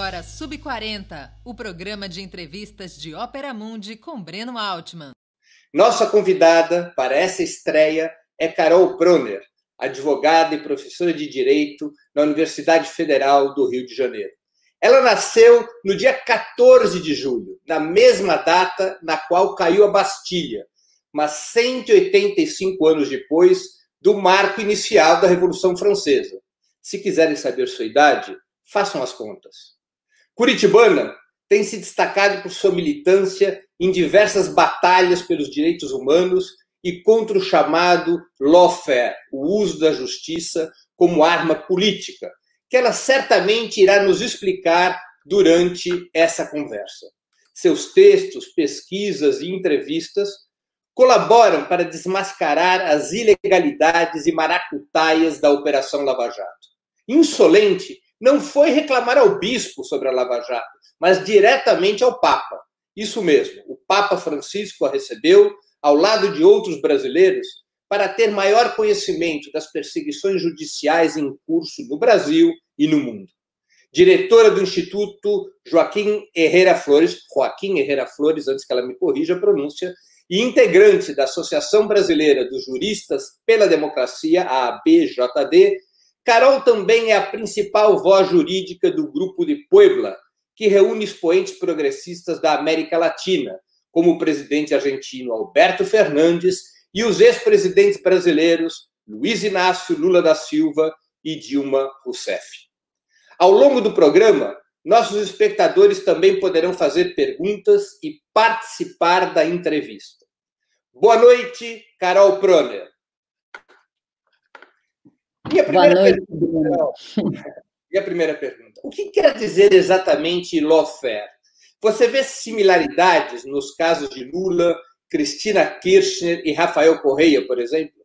agora Sub40, o programa de entrevistas de Ópera Mundi com Breno Altman. Nossa convidada para essa estreia é Carol Proner, advogada e professora de Direito na Universidade Federal do Rio de Janeiro. Ela nasceu no dia 14 de julho, na mesma data na qual caiu a Bastilha, mas 185 anos depois do marco inicial da Revolução Francesa. Se quiserem saber sua idade, façam as contas. Curitibana tem se destacado por sua militância em diversas batalhas pelos direitos humanos e contra o chamado lawfare, o uso da justiça como arma política, que ela certamente irá nos explicar durante essa conversa. Seus textos, pesquisas e entrevistas colaboram para desmascarar as ilegalidades e maracutaias da Operação Lava Jato. Insolente não foi reclamar ao bispo sobre a Lava Jato, mas diretamente ao Papa. Isso mesmo, o Papa Francisco a recebeu, ao lado de outros brasileiros, para ter maior conhecimento das perseguições judiciais em curso no Brasil e no mundo. Diretora do Instituto Joaquim Herrera Flores, Joaquim Herrera Flores, antes que ela me corrija a pronúncia, e integrante da Associação Brasileira dos Juristas pela Democracia, a ABJD, Carol também é a principal voz jurídica do Grupo de Puebla, que reúne expoentes progressistas da América Latina, como o presidente argentino Alberto Fernandes e os ex-presidentes brasileiros Luiz Inácio Lula da Silva e Dilma Rousseff. Ao longo do programa, nossos espectadores também poderão fazer perguntas e participar da entrevista. Boa noite, Carol Proner. Minha primeira Boa noite, pergunta, minha primeira pergunta. O que quer dizer exatamente lawfare? Você vê similaridades nos casos de Lula, Cristina Kirchner e Rafael Correia, por exemplo?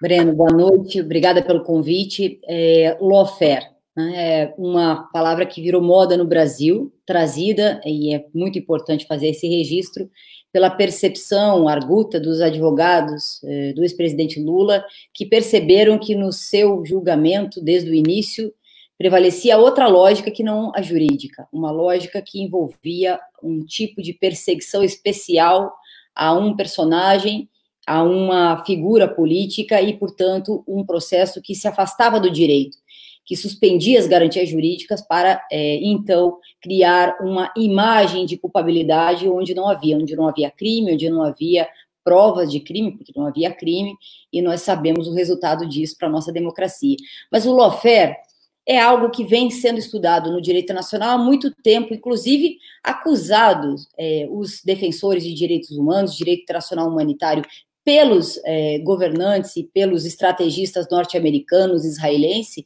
Breno, boa noite, obrigada pelo convite. É, lawfare né, é uma palavra que virou moda no Brasil, trazida, e é muito importante fazer esse registro, pela percepção arguta dos advogados eh, do ex-presidente Lula, que perceberam que no seu julgamento, desde o início, prevalecia outra lógica que não a jurídica, uma lógica que envolvia um tipo de perseguição especial a um personagem, a uma figura política e, portanto, um processo que se afastava do direito que suspendia as garantias jurídicas para, é, então, criar uma imagem de culpabilidade onde não havia, onde não havia crime, onde não havia provas de crime, porque não havia crime, e nós sabemos o resultado disso para a nossa democracia. Mas o lawfare é algo que vem sendo estudado no direito nacional há muito tempo, inclusive acusados é, os defensores de direitos humanos, direito internacional humanitário, pelos é, governantes e pelos estrategistas norte-americanos, israelenses,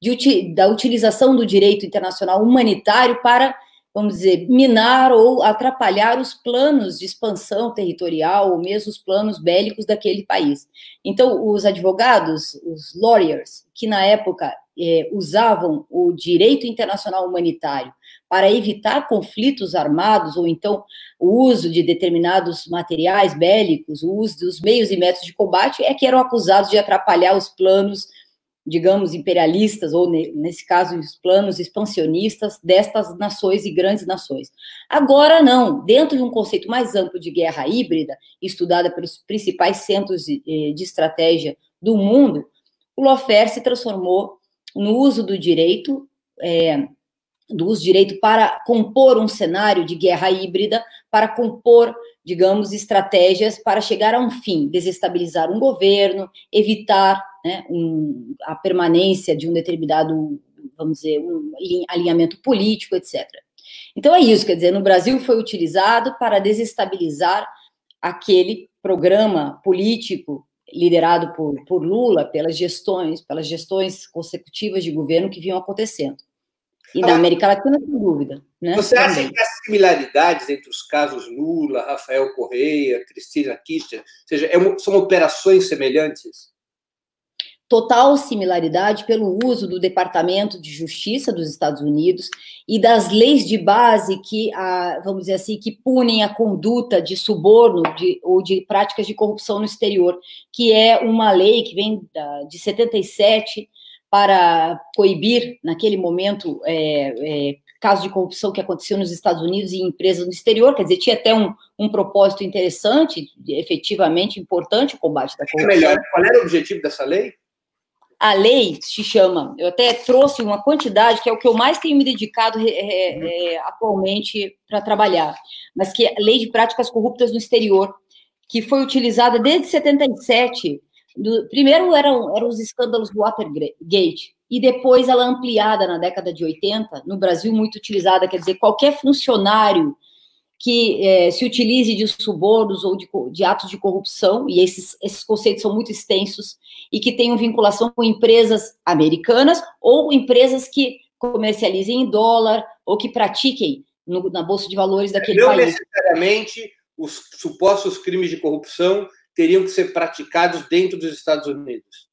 de, da utilização do direito internacional humanitário para, vamos dizer, minar ou atrapalhar os planos de expansão territorial ou mesmo os planos bélicos daquele país. Então, os advogados, os lawyers, que na época é, usavam o direito internacional humanitário para evitar conflitos armados ou então o uso de determinados materiais bélicos, o uso dos meios e métodos de combate, é que eram acusados de atrapalhar os planos digamos, imperialistas, ou nesse caso, os planos expansionistas destas nações e grandes nações. Agora, não, dentro de um conceito mais amplo de guerra híbrida, estudada pelos principais centros de, eh, de estratégia do mundo, o lawfare se transformou no uso do direito, é, do uso do direito para compor um cenário de guerra híbrida, para compor digamos, estratégias para chegar a um fim, desestabilizar um governo, evitar né, um, a permanência de um determinado, vamos dizer, um alinhamento político, etc. Então é isso, quer dizer, no Brasil foi utilizado para desestabilizar aquele programa político liderado por, por Lula, pelas gestões, pelas gestões consecutivas de governo que vinham acontecendo. E na América Latina, sem dúvida. Né? Você Também. acha que há similaridades entre os casos Lula, Rafael Correia, Cristina Kirchner? Ou seja, é são operações semelhantes? Total similaridade pelo uso do Departamento de Justiça dos Estados Unidos e das leis de base que, vamos dizer assim, que punem a conduta de suborno de, ou de práticas de corrupção no exterior, que é uma lei que vem de 77, para coibir, naquele momento, é, é, casos de corrupção que aconteceu nos Estados Unidos e em empresas no exterior, quer dizer, tinha até um, um propósito interessante, efetivamente importante o combate da corrupção. Melhor, qual era o objetivo dessa lei? A lei se chama, eu até trouxe uma quantidade, que é o que eu mais tenho me dedicado é, é, atualmente para trabalhar, mas que é a Lei de Práticas Corruptas no Exterior, que foi utilizada desde 77. Do, primeiro eram, eram os escândalos do Watergate, e depois ela ampliada na década de 80, no Brasil muito utilizada, quer dizer, qualquer funcionário que é, se utilize de subornos ou de, de, atos de corrupção, e esses, esses conceitos são muito extensos, e que tenham vinculação com empresas americanas ou empresas que comercializem em dólar ou que pratiquem no, na Bolsa de Valores daquele Não país. Não necessariamente os supostos crimes de corrupção teriam que ser praticados dentro dos Estados Unidos.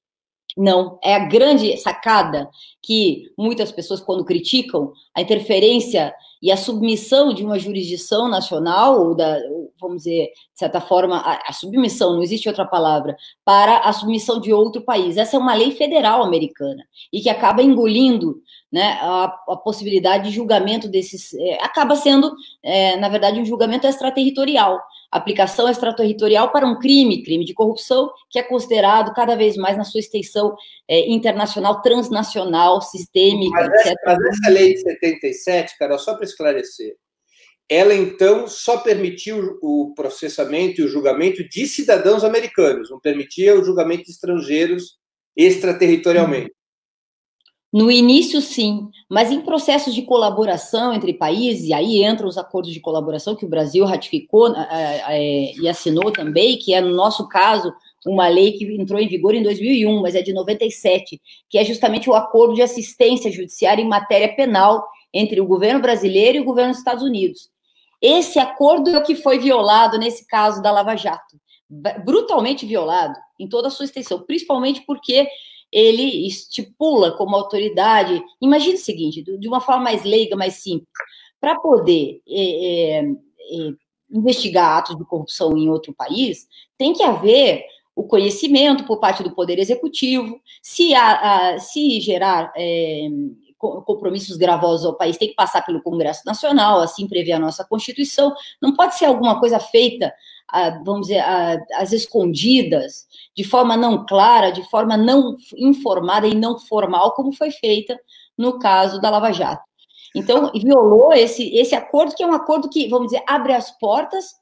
Não, é a grande sacada que muitas pessoas, quando criticam a interferência e a submissão de uma jurisdição nacional, ou da, vamos dizer, de certa forma, a, a, submissão, não existe outra palavra, para a submissão de outro país. Essa é uma lei federal americana e que acaba engolindo né, a, a possibilidade de julgamento desses. É, acaba sendo, é, na verdade, um julgamento extraterritorial aplicação extraterritorial para um crime, crime de corrupção, que é considerado cada vez mais na sua extensão é, internacional, transnacional, sistêmica, mas etc. Essa, mas essa lei de 77, Carol, só para esclarecer, ela então só permitiu o processamento e o julgamento de cidadãos americanos, não permitia o julgamento de estrangeiros extraterritorialmente. No início, sim, mas em processos de colaboração entre países, e aí entram os acordos de colaboração que o Brasil ratificou é, e assinou também, que é, no nosso caso, uma lei que entrou em vigor em 2001, mas é de 97, que é justamente o acordo de assistência judiciária em matéria penal entre o governo brasileiro e o governo dos Estados Unidos. Esse acordo é o que foi violado nesse caso da Lava Jato, brutalmente violado em toda a sua extensão, principalmente porque ele estipula como autoridade. Imagine o seguinte, de uma forma mais leiga, mais simples, para poder é, é, é, investigar atos de corrupção em outro país, tem que haver o conhecimento por parte do Poder Executivo, se, há, a, se gerar é, compromissos gravosos ao país, tem que passar pelo Congresso Nacional, assim prevê a nossa Constituição, não pode ser alguma coisa feita vamos dizer, as escondidas, de forma não clara, de forma não informada e não formal, como foi feita no caso da Lava Jato. Então, violou esse, esse acordo, que é um acordo que, vamos dizer, abre as portas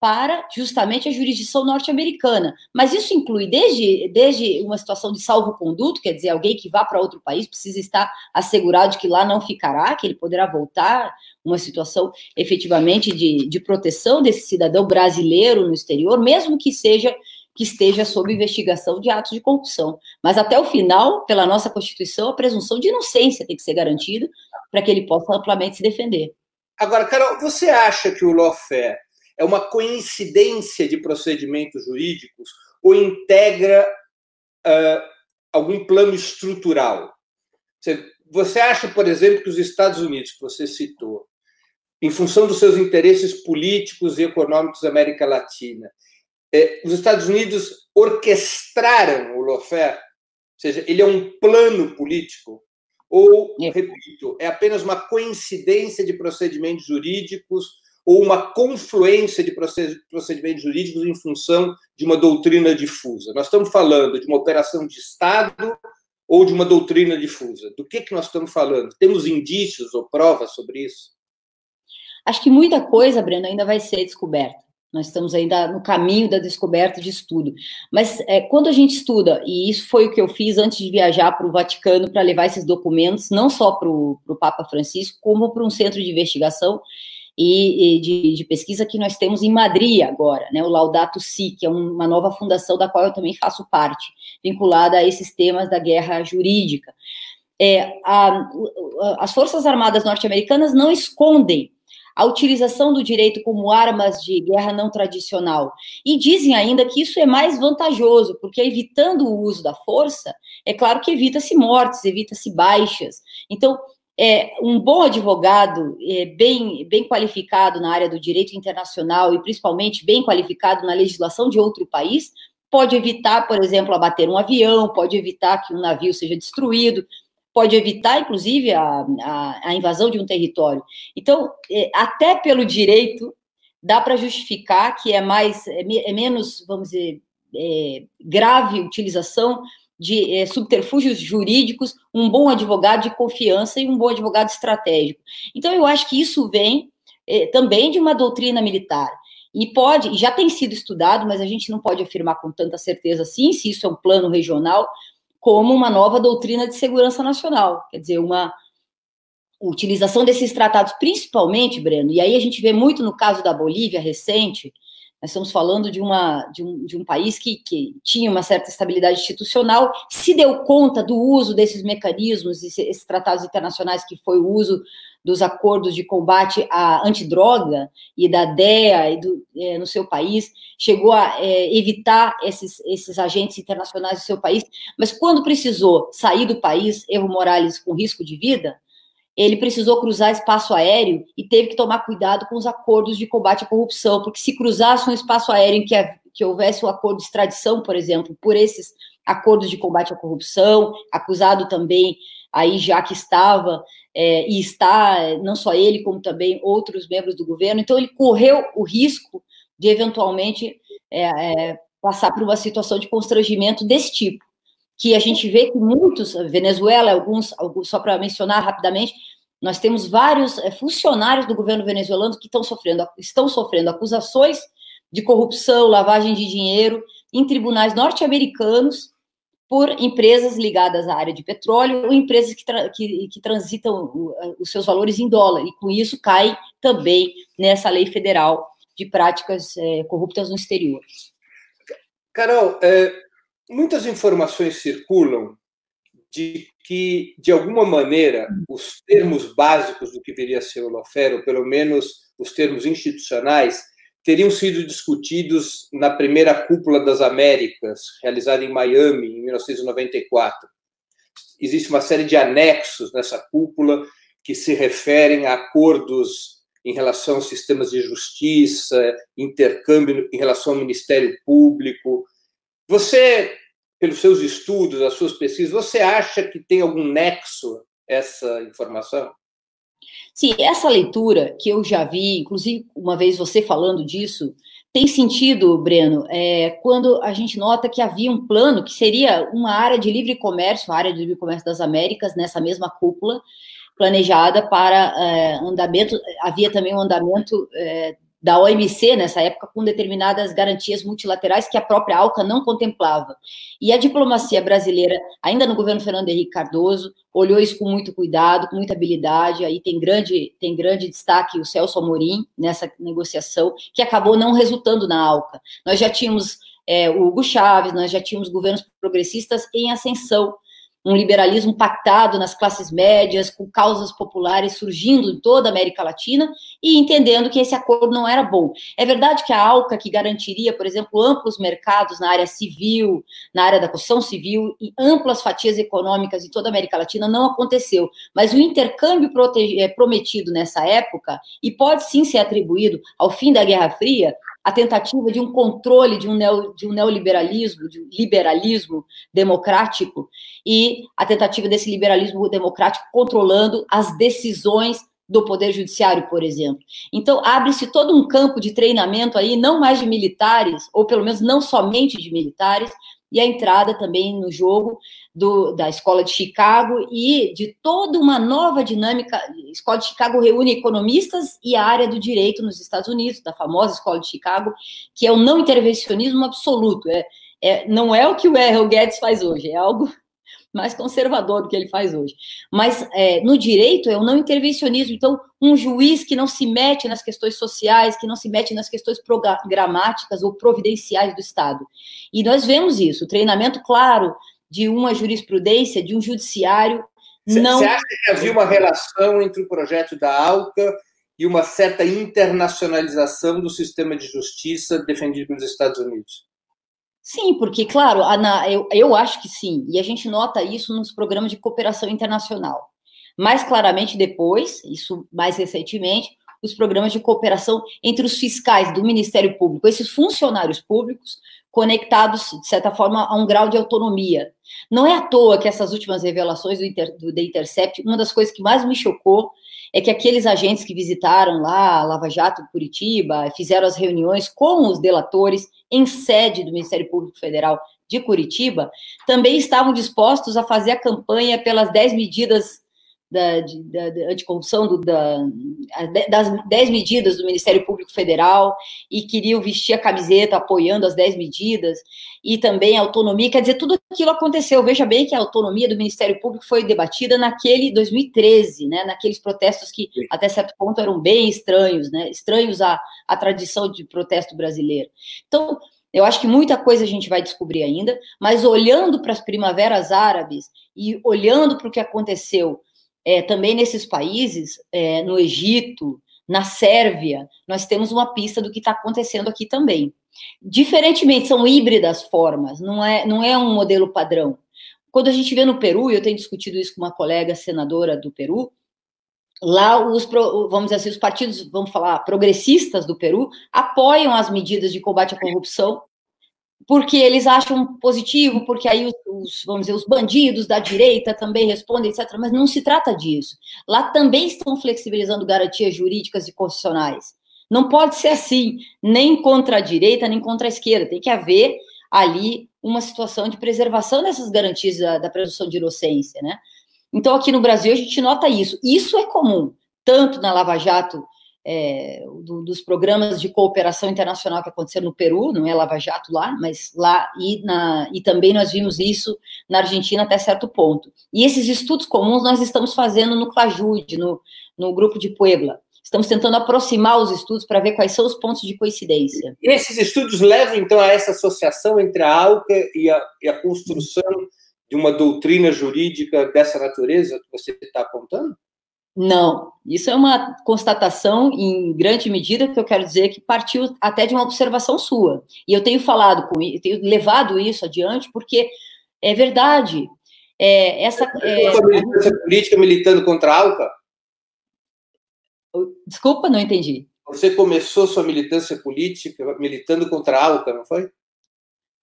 para justamente a jurisdição norte-americana. Mas isso inclui desde, desde uma situação de salvo-conduto, quer dizer, alguém que vá para outro país precisa estar assegurado de que lá não ficará, que ele poderá voltar, uma situação efetivamente de, de proteção desse cidadão brasileiro no exterior, mesmo que seja que esteja sob investigação de atos de corrupção. Mas até o final, pela nossa Constituição, a presunção de inocência tem que ser garantida para que ele possa amplamente se defender. Agora, Carol, você acha que o lawfare é uma coincidência de procedimentos jurídicos ou integra uh, algum plano estrutural? Você, você acha, por exemplo, que os Estados Unidos, que você citou, em função dos seus interesses políticos e econômicos da América Latina, eh, os Estados Unidos orquestraram o lawfare? Ou seja, ele é um plano político? Ou, repito, é apenas uma coincidência de procedimentos jurídicos ou uma confluência de procedimentos jurídicos em função de uma doutrina difusa. Nós estamos falando de uma operação de Estado ou de uma doutrina difusa. Do que, que nós estamos falando? Temos indícios ou provas sobre isso? Acho que muita coisa, Breno, ainda vai ser descoberta. Nós estamos ainda no caminho da descoberta de estudo. Mas é, quando a gente estuda, e isso foi o que eu fiz antes de viajar para o Vaticano para levar esses documentos, não só para o Papa Francisco, como para um centro de investigação, e, e de, de, pesquisa que nós temos em Madrid agora, né, o Laudato Si, que é uma nova fundação da qual eu também faço parte, vinculada a esses temas da guerra jurídica. É, a, as Forças Armadas norte-americanas não escondem a utilização do direito como armas de guerra não tradicional. E dizem ainda que isso é mais vantajoso, porque evitando o uso da força, é claro que evita-se mortes, evita-se baixas. Então, é, um bom advogado, é, bem, bem qualificado na área do direito internacional e principalmente bem qualificado na legislação de outro país, pode evitar, por exemplo, abater um avião, pode evitar que um navio seja destruído, pode evitar, inclusive, a, a, a invasão de um território. Então, é, até pelo direito, dá para justificar que é mais, é, é menos, vamos dizer, é, grave utilização de é, subterfúgios jurídicos, um bom advogado de confiança e um bom advogado estratégico. Então, eu acho que isso vem é, também de uma doutrina militar. E pode, já tem sido estudado, mas a gente não pode afirmar com tanta certeza assim, se isso é um plano regional, como uma nova doutrina de segurança nacional. Quer dizer, uma utilização desses tratados, principalmente, Breno, e aí a gente vê muito no caso da Bolívia recente, nós estamos falando de, uma, de, um, de um país que, que tinha uma certa estabilidade institucional, se deu conta do uso desses mecanismos, esses tratados internacionais, que foi o uso dos acordos de combate à antidroga e da DEA e do, é, no seu país, chegou a é, evitar esses, esses agentes internacionais do seu país, mas quando precisou sair do país, Evo Morales com risco de vida, ele precisou cruzar espaço aéreo e teve que tomar cuidado com os acordos de combate à corrupção, porque se cruzasse um espaço aéreo em que, que houvesse o um acordo de extradição, por exemplo, por esses acordos de combate à corrupção, acusado também aí já que estava é, e está, não só ele, como também outros membros do governo, então ele correu o risco de eventualmente é, é, passar por uma situação de constrangimento desse tipo que a gente vê que muitos, Venezuela, alguns, alguns só para mencionar rapidamente, nós temos vários é, funcionários do governo venezuelano que estão sofrendo, estão sofrendo acusações de corrupção, lavagem de dinheiro em tribunais norte-americanos por empresas ligadas à área de petróleo ou empresas que, tra que, que transitam os seus valores em dólar, e com isso cai também nessa lei federal de práticas é, corruptas no exterior. Carol, é, muitas informações circulam de que, de alguma maneira, os termos básicos do que viria a ser o lawfare, ou pelo menos os termos institucionais, teriam sido discutidos na primeira cúpula das Américas, realizada em Miami, em 1994. Existe uma série de anexos nessa cúpula que se referem a acordos em relação aos sistemas de justiça, intercâmbio em relação ao Ministério Público, você, pelos seus estudos, as suas pesquisas, você acha que tem algum nexo essa informação? Sim, essa leitura que eu já vi, inclusive uma vez você falando disso, tem sentido, Breno, é, quando a gente nota que havia um plano que seria uma área de livre comércio, a área de livre comércio das Américas, nessa mesma cúpula, planejada para é, andamento, havia também um andamento é, da OMC nessa época com determinadas garantias multilaterais que a própria ALCA não contemplava. E a diplomacia brasileira, ainda no governo Fernando Henrique Cardoso, olhou isso com muito cuidado, com muita habilidade. Aí tem grande, tem grande destaque o Celso Amorim nessa negociação, que acabou não resultando na ALCA. Nós já tínhamos é, o Hugo Chaves, nós já tínhamos governos progressistas em ascensão um liberalismo pactado nas classes médias, com causas populares surgindo em toda a América Latina e entendendo que esse acordo não era bom. É verdade que a ALCA, que garantiria, por exemplo, amplos mercados na área civil, na área da construção civil e amplas fatias econômicas em toda a América Latina, não aconteceu. Mas o intercâmbio é, prometido nessa época, e pode sim ser atribuído ao fim da Guerra Fria, a tentativa de um controle de um, neo, de um neoliberalismo, de um liberalismo democrático, e a tentativa desse liberalismo democrático controlando as decisões do Poder Judiciário, por exemplo. Então, abre-se todo um campo de treinamento aí, não mais de militares, ou pelo menos não somente de militares, e a entrada também no jogo do, da Escola de Chicago e de toda uma nova dinâmica. A Escola de Chicago reúne economistas e a área do direito nos Estados Unidos, da famosa Escola de Chicago, que é o não intervencionismo absoluto. É, é, não é o que o Errol Guedes faz hoje, é algo mais conservador do que ele faz hoje. Mas é, no direito é o não intervencionismo. Então, um juiz que não se mete nas questões sociais, que não se mete nas questões programáticas ou providenciais do Estado. E nós vemos isso, treinamento claro de uma jurisprudência, de um judiciário. Você não... acha que havia uma relação entre o projeto da ALCA e uma certa internacionalização do sistema de justiça defendido pelos Estados Unidos? Sim, porque, claro, Ana, eu, eu acho que sim, e a gente nota isso nos programas de cooperação internacional. Mais claramente depois, isso mais recentemente, os programas de cooperação entre os fiscais do Ministério Público, esses funcionários públicos, conectados, de certa forma, a um grau de autonomia. Não é à toa que essas últimas revelações do, Inter, do The Intercept, uma das coisas que mais me chocou é que aqueles agentes que visitaram lá a Lava Jato Curitiba, fizeram as reuniões com os delatores em sede do Ministério Público Federal de Curitiba, também estavam dispostos a fazer a campanha pelas 10 medidas da, de, da, da anticorrupção, do, da, das 10 medidas do Ministério Público Federal, e queriam vestir a camiseta apoiando as 10 medidas, e também a autonomia, quer dizer, tudo aquilo aconteceu. Veja bem que a autonomia do Ministério Público foi debatida naquele 2013, né, naqueles protestos que, até certo ponto, eram bem estranhos, né, estranhos à, à tradição de protesto brasileiro. Então, eu acho que muita coisa a gente vai descobrir ainda, mas olhando para as primaveras árabes e olhando para o que aconteceu é, também nesses países, é, no Egito, na Sérvia, nós temos uma pista do que está acontecendo aqui também. Diferentemente, são híbridas formas, não é, não é um modelo padrão. Quando a gente vê no Peru, e eu tenho discutido isso com uma colega senadora do Peru, lá os, vamos dizer assim, os partidos, vamos falar, progressistas do Peru, apoiam as medidas de combate à corrupção porque eles acham positivo, porque aí os, os, vamos dizer, os bandidos da direita também respondem, etc. Mas não se trata disso. Lá também estão flexibilizando garantias jurídicas e constitucionais. Não pode ser assim, nem contra a direita, nem contra a esquerda. Tem que haver ali uma situação de preservação dessas garantias da, da presunção de inocência, né? Então, aqui no Brasil, a gente nota isso. Isso é comum, tanto na Lava Jato é, do, dos programas de cooperação internacional que aconteceram no Peru, não é Lava Jato lá, mas lá e, na, e também nós vimos isso na Argentina até certo ponto. E esses estudos comuns nós estamos fazendo no Clajude, no, no grupo de Puebla. Estamos tentando aproximar os estudos para ver quais são os pontos de coincidência. E esses estudos levam, então, a essa associação entre a ALCA e a, e a construção de uma doutrina jurídica dessa natureza que você está apontando? Não, isso é uma constatação em grande medida que eu quero dizer que partiu até de uma observação sua. E eu tenho falado com tenho levado isso adiante porque é verdade. É, essa é, militância política militando contra a ALCA? Desculpa, não entendi. Você começou sua militância política militando contra a ALCA, não foi?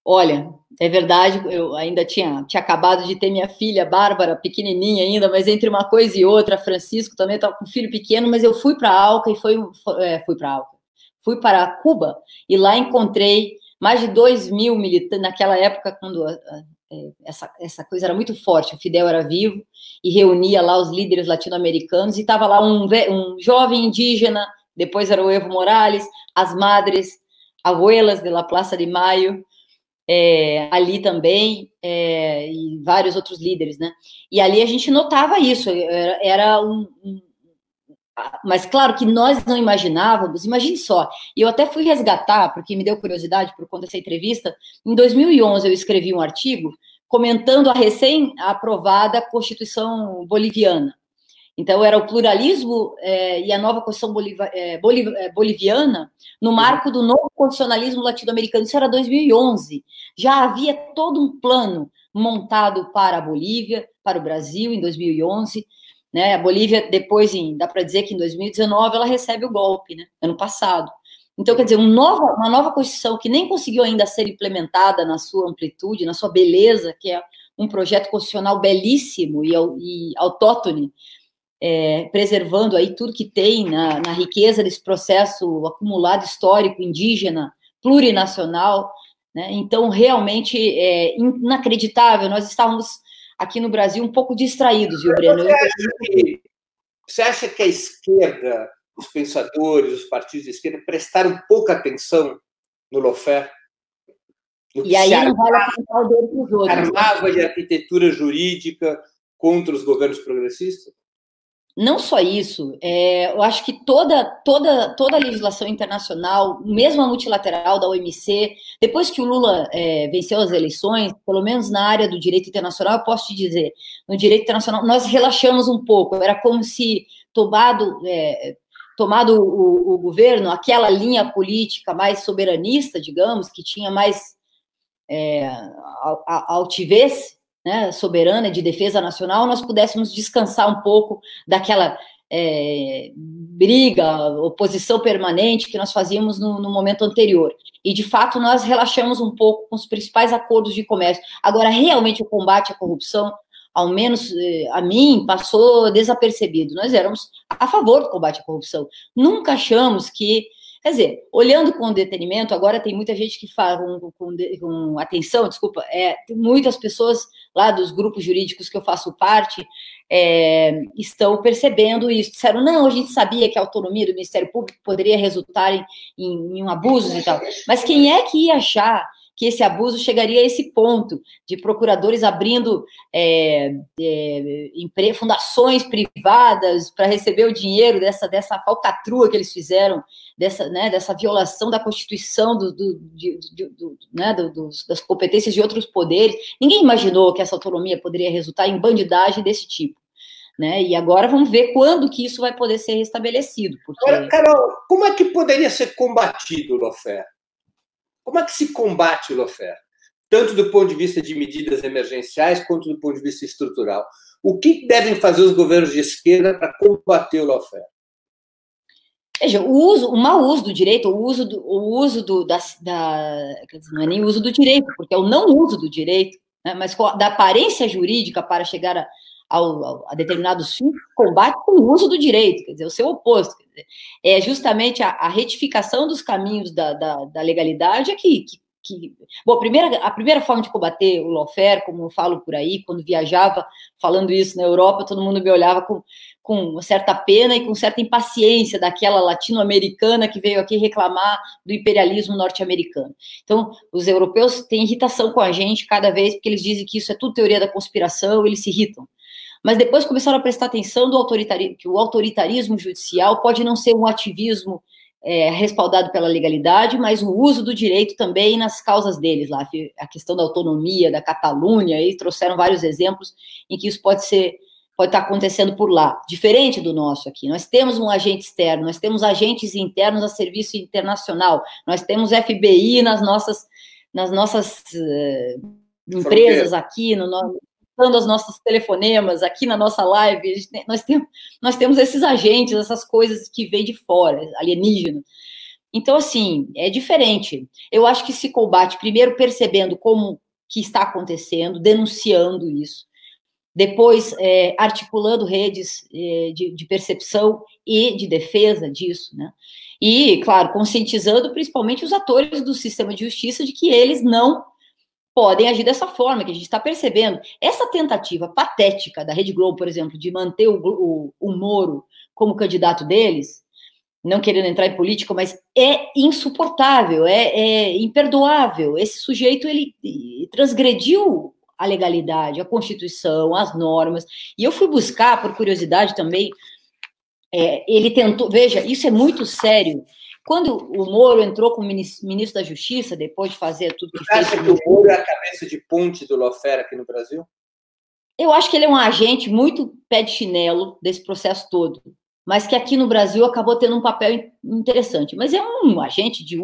Olha, é verdade, eu ainda tinha, tinha acabado de ter minha filha, Bárbara, pequenininha ainda, mas entre uma coisa e outra, Francisco também estava com filho pequeno, mas eu fui para Alca e foi, é, fui para Alca, fui para Cuba e lá encontrei mais de dois mil militantes, naquela época, quando a, a, é, essa, essa coisa era muito forte, o Fidel era vivo e reunia lá os líderes latino-americanos e estava lá um, um jovem indígena, depois era o Evo Morales, as madres, abuelas de la Plaza de Maio, é, ali também, é, e vários outros líderes, né? E ali a gente notava isso, era, era um, um, Mas claro que nós não imaginávamos, imagine só, e eu até fui resgatar, porque me deu curiosidade por conta dessa entrevista, em 2011 eu escrevi um artigo comentando a recém-aprovada Constituição Boliviana, então, era o pluralismo é, e a nova Constituição Boliv é, Boliv é, boliviana no uhum. marco do novo constitucionalismo latino-americano. Isso era 2011. Já havia todo um plano montado para a Bolívia, para o Brasil, em 2011. Né? A Bolívia, depois, em, dá para dizer que em 2019, ela recebe o golpe, né? ano passado. Então, quer dizer, um uma nova Constituição que nem conseguiu ainda ser implementada na sua amplitude, na sua beleza, que é um projeto constitucional belíssimo e, e autóctone, é, preservando aí tudo que tem na, na, riqueza desse processo acumulado histórico indígena, plurinacional, né? Então, realmente é inacreditável. Nós estávamos aqui no Brasil um pouco distraídos, viu, Breno? Você acha que, você acha que a esquerda, os pensadores, os partidos de esquerda prestaram pouca atenção no Lofer? No e aí não vale apontar o dedo para os outros. Armava de arquitetura jurídica contra os governos progressistas? Não só isso, é, eu acho que toda, toda, toda a legislação internacional, mesmo a multilateral da OMC, depois que o Lula é, venceu as eleições, pelo menos na área do direito internacional, eu posso te dizer, no direito internacional, nós relaxamos um pouco, era como se tomado, é, tomado o, o governo, aquela linha política mais soberanista, digamos, que tinha mais é, altivez, né, soberana de defesa nacional, nós pudéssemos descansar um pouco daquela é, briga, oposição permanente que nós fazíamos no, no, momento anterior. E, de fato, nós relaxamos um pouco com os principais acordos de comércio. Agora, realmente, o combate à corrupção, ao menos eh, a mim, passou desapercebido. Nós éramos a favor do combate à corrupção. Nunca achamos que Quer dizer, olhando com detenimento, agora tem muita gente que fala com, com, com atenção, desculpa, é, muitas pessoas lá dos grupos jurídicos que eu faço parte é, estão percebendo isso. Disseram, não, a gente sabia que a autonomia do Ministério Público poderia resultar em, em, em um abuso e tal. Mas quem é que ia achar que esse abuso chegaria a esse ponto de procuradores abrindo é, é, fundações privadas para receber o dinheiro dessa, dessa falcatrua que eles fizeram, dessa, né, dessa violação da Constituição do, do, de, do, né, do, das competências de outros poderes. Ninguém imaginou que essa autonomia poderia resultar em bandidagem desse tipo. Né? E agora vamos ver quando que isso vai poder ser restabelecido. Porque... Agora, Carol, como é que poderia ser combatido o Lofer? Como é que se combate o lawfare? Tanto do ponto de vista de medidas emergenciais, quanto do ponto de vista estrutural. O que devem fazer os governos de esquerda para combater o lawfare? Veja, o uso, o mau uso do direito, o uso do, o uso do, da, da não é nem o uso do direito, porque é o não uso do direito, né, mas da aparência jurídica para chegar a, ao, a determinados fins, combate com o uso do direito, quer dizer, o seu oposto. Dizer, é justamente a, a, retificação dos caminhos da, da, da legalidade que, que, que, Bom, a primeira, a primeira forma de combater o lawfare, como eu falo por aí, quando viajava falando isso na Europa, todo mundo me olhava com, com certa pena e com certa impaciência daquela latino-americana que veio aqui reclamar do imperialismo norte-americano. Então, os europeus têm irritação com a gente cada vez, porque eles dizem que isso é tudo teoria da conspiração, eles se irritam mas depois começaram a prestar atenção do autoritarismo, que o autoritarismo judicial pode não ser um ativismo é, respaldado pela legalidade, mas o uso do direito também nas causas deles, lá, a questão da autonomia, da Catalunha, e trouxeram vários exemplos em que isso pode ser, pode estar acontecendo por lá, diferente do nosso aqui. Nós temos um agente externo, nós temos agentes internos a serviço internacional, nós temos FBI nas nossas, nas nossas uh, empresas aqui, no, mandando os nossos telefonemas aqui na nossa live, tem, nós, temos, nós temos esses agentes, essas coisas que vêm de fora, alienígenas. Então, assim, é diferente. Eu acho que se combate primeiro percebendo como que está acontecendo, denunciando isso, depois é, articulando redes é, de, de, percepção e de defesa disso, né? E, claro, conscientizando principalmente os atores do sistema de justiça de que eles não podem agir dessa forma, que a gente está percebendo. Essa tentativa patética da Rede Globo, por exemplo, de manter o, o, o Moro como candidato deles, não querendo entrar em política, mas é insuportável, é, é imperdoável. Esse sujeito ele transgrediu a legalidade, a Constituição, as normas. E eu fui buscar, por curiosidade também, é, ele tentou. Veja, isso é muito sério. Quando o Moro entrou como ministro da Justiça, depois de fazer tudo que Você fez. Acha que o Moro é a cabeça de ponte do Lofera aqui no Brasil? Eu acho que ele é um agente muito pé de chinelo desse processo todo, mas que aqui no Brasil acabou tendo um papel interessante. Mas é um agente de,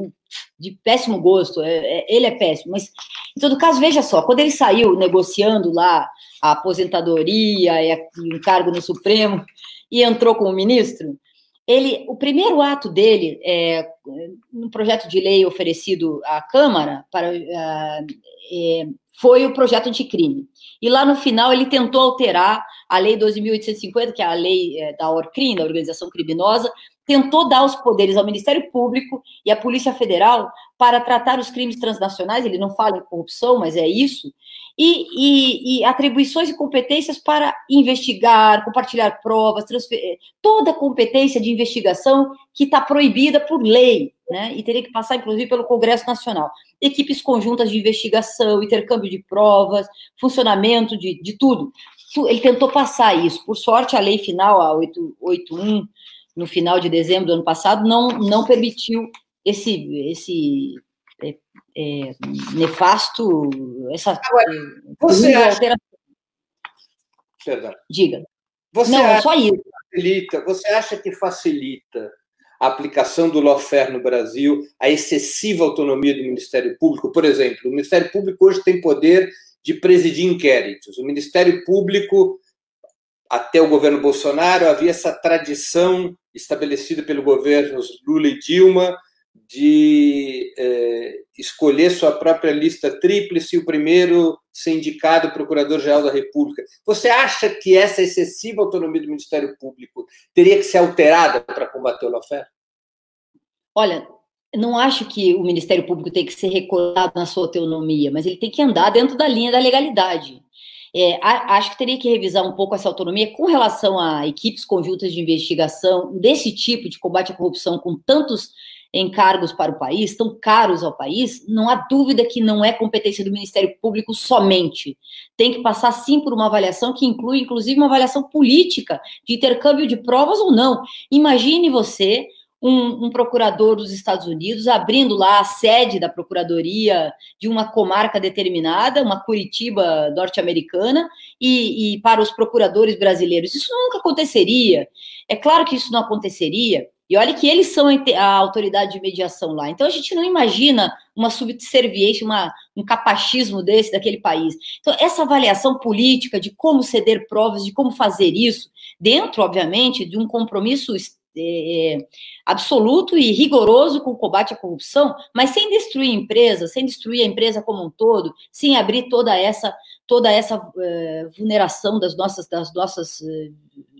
de péssimo gosto, é, é, ele é péssimo. Mas, em todo caso, veja só, quando ele saiu negociando lá a aposentadoria e, e um cargo no Supremo e entrou como ministro, ele, o primeiro ato dele, é, no projeto de lei oferecido à Câmara, para, uh, é, foi o projeto anticrime. E lá no final ele tentou alterar a Lei 12.850, que é a lei é, da ORCRIM, da Organização Criminosa, tentou dar os poderes ao Ministério Público e à Polícia Federal para tratar os crimes transnacionais, ele não fala em corrupção, mas é isso, e, e, e atribuições e competências para investigar, compartilhar provas, transferir, toda competência de investigação que está proibida por lei, né, e teria que passar, inclusive, pelo Congresso Nacional. Equipes conjuntas de investigação, intercâmbio de provas, funcionamento de, de tudo. Ele tentou passar isso. Por sorte, a lei final, a 881, no final de dezembro do ano passado, não, não permitiu esse, esse é, é, nefasto, essa Agora, você acha... alteração. Perdão. Diga. Você não, acha só isso. Facilita, você acha que facilita a aplicação do lawfare no Brasil, a excessiva autonomia do Ministério Público? Por exemplo, o Ministério Público hoje tem poder de presidir inquéritos. O Ministério Público até o governo Bolsonaro, havia essa tradição estabelecida pelo governos Lula e Dilma de é, escolher sua própria lista tríplice, o primeiro ser indicado procurador-geral da República. Você acha que essa excessiva autonomia do Ministério Público teria que ser alterada para combater o lawfare? Olha, não acho que o Ministério Público tem que ser recordado na sua autonomia, mas ele tem que andar dentro da linha da legalidade. É, acho que teria que revisar um pouco essa autonomia com relação a equipes conjuntas de investigação desse tipo de combate à corrupção com tantos encargos para o país, tão caros ao país, não há dúvida que não é competência do Ministério Público somente. Tem que passar sim por uma avaliação que inclui, inclusive, uma avaliação política de intercâmbio de provas ou não. Imagine você um, um, procurador dos Estados Unidos abrindo lá a sede da procuradoria de uma comarca determinada, uma Curitiba norte-americana, e, e, para os procuradores brasileiros. Isso nunca aconteceria. É claro que isso não aconteceria. E olha que eles são a autoridade de mediação lá. Então a gente não imagina uma subserviência, uma, um capachismo desse daquele país. Então essa avaliação política de como ceder provas, de como fazer isso, dentro, obviamente, de um compromisso é, absoluto e rigoroso com o combate à corrupção, mas sem destruir a empresa, sem destruir a empresa como um todo, sem abrir toda essa toda essa é, vulneração das nossas das nossas é,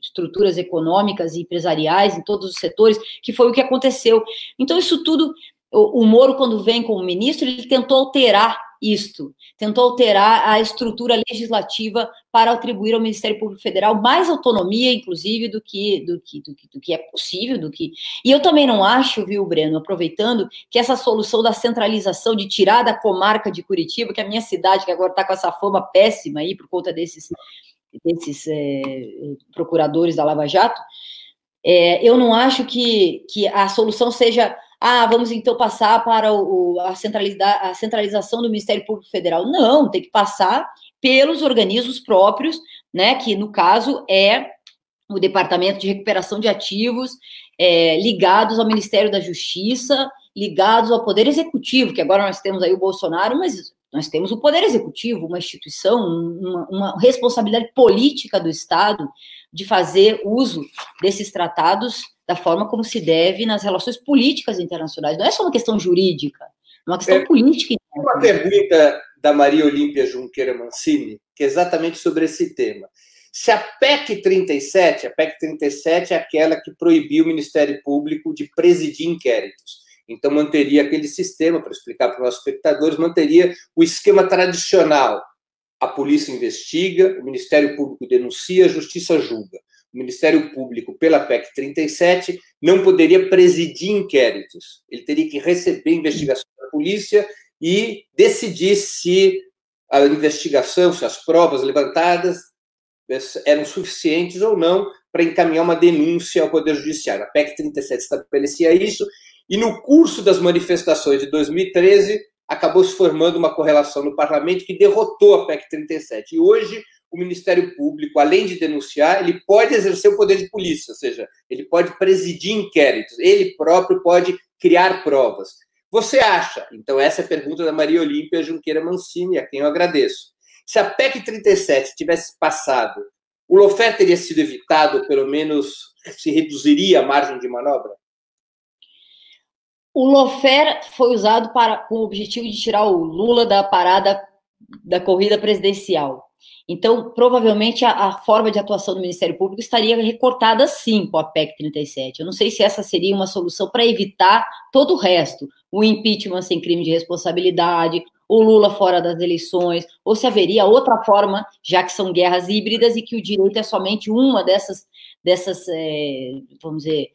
estruturas econômicas e empresariais em todos os setores, que foi o que aconteceu. Então isso tudo o, o Moro quando vem como ministro, ele tentou alterar isto, tentou alterar a estrutura legislativa para atribuir ao Ministério Público Federal mais autonomia, inclusive, do que, do que, do que, do que é possível, do que. E eu também não acho, viu, Breno, aproveitando, que essa solução da centralização, de tirar da comarca de Curitiba, que é a minha cidade, que agora está com essa fama péssima aí por conta desses, desses é, procuradores da Lava Jato, é, eu não acho que, que a solução seja ah, vamos então passar para o, a, a centralização do Ministério Público Federal. Não, tem que passar pelos organismos próprios, né, que no caso é o Departamento de Recuperação de Ativos, é, ligados ao Ministério da Justiça, ligados ao Poder Executivo, que agora nós temos aí o Bolsonaro, mas nós temos o Poder Executivo, uma instituição, uma, uma responsabilidade política do Estado de fazer uso desses tratados da forma como se deve nas relações políticas internacionais. Não é só uma questão jurídica, é uma questão é, política. Uma pergunta da Maria Olímpia Junqueira Mancini, que é exatamente sobre esse tema. Se a PEC 37, a PEC 37 é aquela que proibiu o Ministério Público de presidir inquéritos. Então, manteria aquele sistema, para explicar para os nossos espectadores, manteria o esquema tradicional. A polícia investiga, o Ministério Público denuncia, a justiça julga o Ministério Público, pela PEC 37, não poderia presidir inquéritos. Ele teria que receber investigação da polícia e decidir se a investigação, se as provas levantadas eram suficientes ou não para encaminhar uma denúncia ao Poder Judiciário. A PEC 37 estabelecia isso, e no curso das manifestações de 2013, acabou se formando uma correlação no parlamento que derrotou a PEC 37. E hoje, o Ministério Público, além de denunciar, ele pode exercer o poder de polícia, ou seja, ele pode presidir inquéritos, ele próprio pode criar provas. Você acha, então essa é a pergunta da Maria Olímpia Junqueira Mancini, a quem eu agradeço. Se a PEC 37 tivesse passado, o Lofer teria sido evitado, pelo menos se reduziria a margem de manobra? O Lofer foi usado para, com o objetivo de tirar o Lula da parada da corrida presidencial. Então, provavelmente, a, a, forma de atuação do Ministério Público estaria recortada sim com a PEC 37. Eu não sei se essa seria uma solução para evitar todo o resto, o impeachment sem crime de responsabilidade, o Lula fora das eleições, ou se haveria outra forma, já que são guerras híbridas e que o direito é somente uma dessas, dessas é, vamos dizer,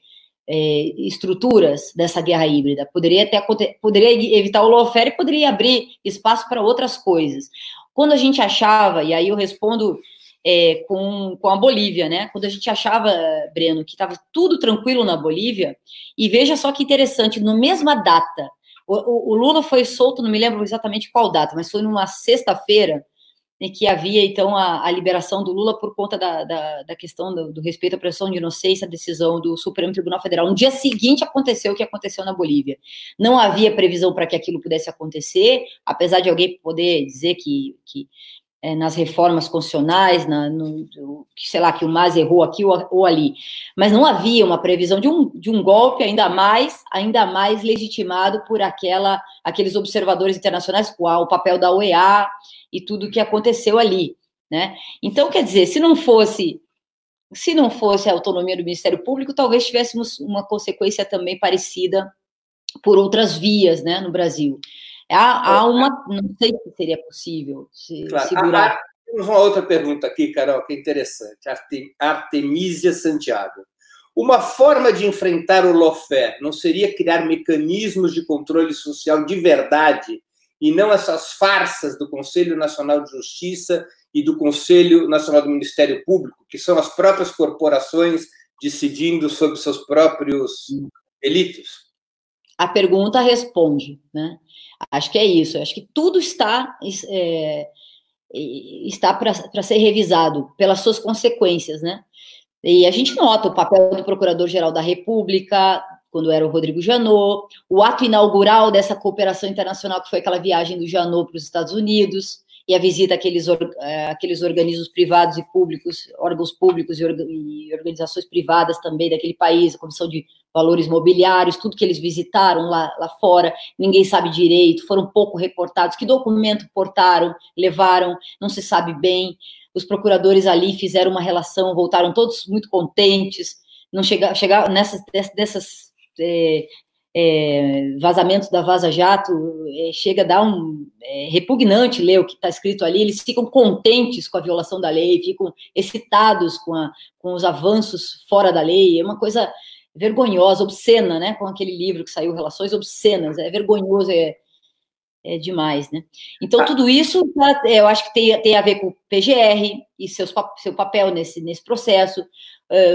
é, estruturas dessa guerra híbrida. Poderia até poderia evitar o lawfare e poderia abrir espaço para outras coisas. Quando a gente achava, e aí eu respondo é, com, com a Bolívia, né? Quando a gente achava, Breno, que estava tudo tranquilo na Bolívia, e veja só que interessante, na mesma data, o, o, o Lula foi solto, não me lembro exatamente qual data, mas foi numa sexta-feira, em que havia, então, a, a, liberação do Lula por conta da, da, da questão do, do, respeito à presunção de inocência, a decisão do Supremo Tribunal Federal. No dia seguinte aconteceu o que aconteceu na Bolívia. Não havia previsão para que aquilo pudesse acontecer, apesar de alguém poder dizer que, que é, nas reformas constitucionais, na, no, sei lá, que o MAS errou aqui ou, ou, ali, mas não havia uma previsão de um, de um golpe ainda mais, ainda mais legitimado por aquela, aqueles observadores internacionais, com o papel da OEA e tudo o que aconteceu ali, né? Então, quer dizer, se não fosse se não fosse a autonomia do Ministério Público, talvez tivéssemos uma consequência também parecida por outras vias, né, no Brasil. Há, há uma, não sei se seria possível se, claro. segurar. Ah, temos uma outra pergunta aqui, Carol, que é interessante. Artemisia Santiago. Uma forma de enfrentar o lawfare não seria criar mecanismos de controle social de verdade e não essas farsas do Conselho Nacional de Justiça e do Conselho Nacional do Ministério Público, que são as próprias corporações decidindo sobre seus próprios delitos? A pergunta responde, né? Acho que é isso. Acho que tudo está é, está para ser revisado pelas suas consequências, né? E a gente nota o papel do Procurador-Geral da República, quando era o Rodrigo Janot, o ato inaugural dessa cooperação internacional, que foi aquela viagem do Janot para os Estados Unidos, e a visita àqueles, é, àqueles organismos privados e públicos, órgãos públicos e, organizações privadas também daquele país, a Comissão de Valores Mobiliários, tudo que eles visitaram lá, lá fora, ninguém sabe direito, foram pouco reportados, que documento portaram, levaram, não se sabe bem. Os procuradores ali fizeram uma relação, voltaram todos muito contentes, não chegar, chegar nessas dessas é, é, vazamentos da Vaza Jato, é, chega a dar um é, repugnante ler o que está escrito ali, eles ficam contentes com a violação da lei, ficam excitados com, a, com os avanços fora da lei, é uma coisa vergonhosa, obscena, né, com aquele livro que saiu, Relações Obscenas, é vergonhoso, é, é demais, né? Então, tá. tudo isso, eu acho que tem, tem a ver com o PGR e seus, seu papel nesse, nesse processo,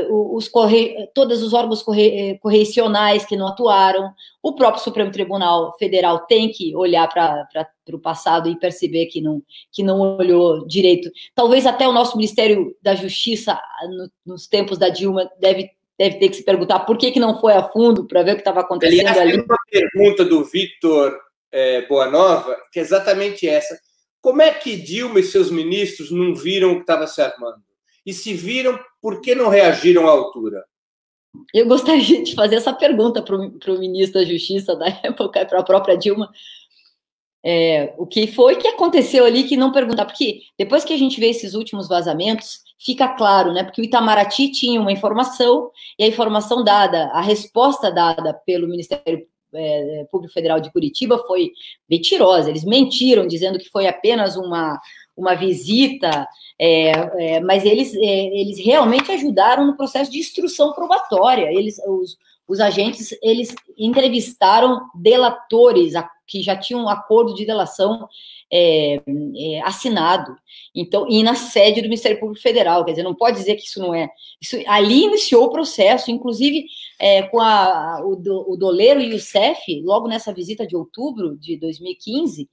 os corre, todos os órgãos corre, eh, correcionais que não atuaram, o próprio Supremo Tribunal Federal tem que olhar para o passado e perceber que não, que não olhou direito. Talvez até o nosso Ministério da Justiça, no, nos tempos da Dilma, deve deve ter que se perguntar por que, que não foi a fundo para ver o que estava acontecendo Aliás, ali. Tem uma pergunta do Victor é, Boa Nova, que é exatamente essa. Como é que Dilma e seus ministros não viram o que estava se armando? E se viram, por que não reagiram à altura? Eu gostaria de fazer essa pergunta para o ministro da Justiça da época, para a própria Dilma. É, o que foi que aconteceu ali que não perguntar? Porque depois que a gente vê esses últimos vazamentos, fica claro, né? Porque o Itamaraty tinha uma informação e a informação dada, a resposta dada pelo Ministério é, Público Federal de Curitiba foi mentirosa. Eles mentiram dizendo que foi apenas uma uma visita, é, é, mas eles, é, eles realmente ajudaram no processo de instrução probatória. Eles, os, os agentes, eles entrevistaram delatores que já tinham um acordo de delação é, é, assinado. Então, e na sede do Ministério Público Federal, quer dizer, não pode dizer que isso não é. Isso, ali iniciou o processo, inclusive é, com a, o, o Doleiro e o CEF, logo nessa visita de outubro de 2015,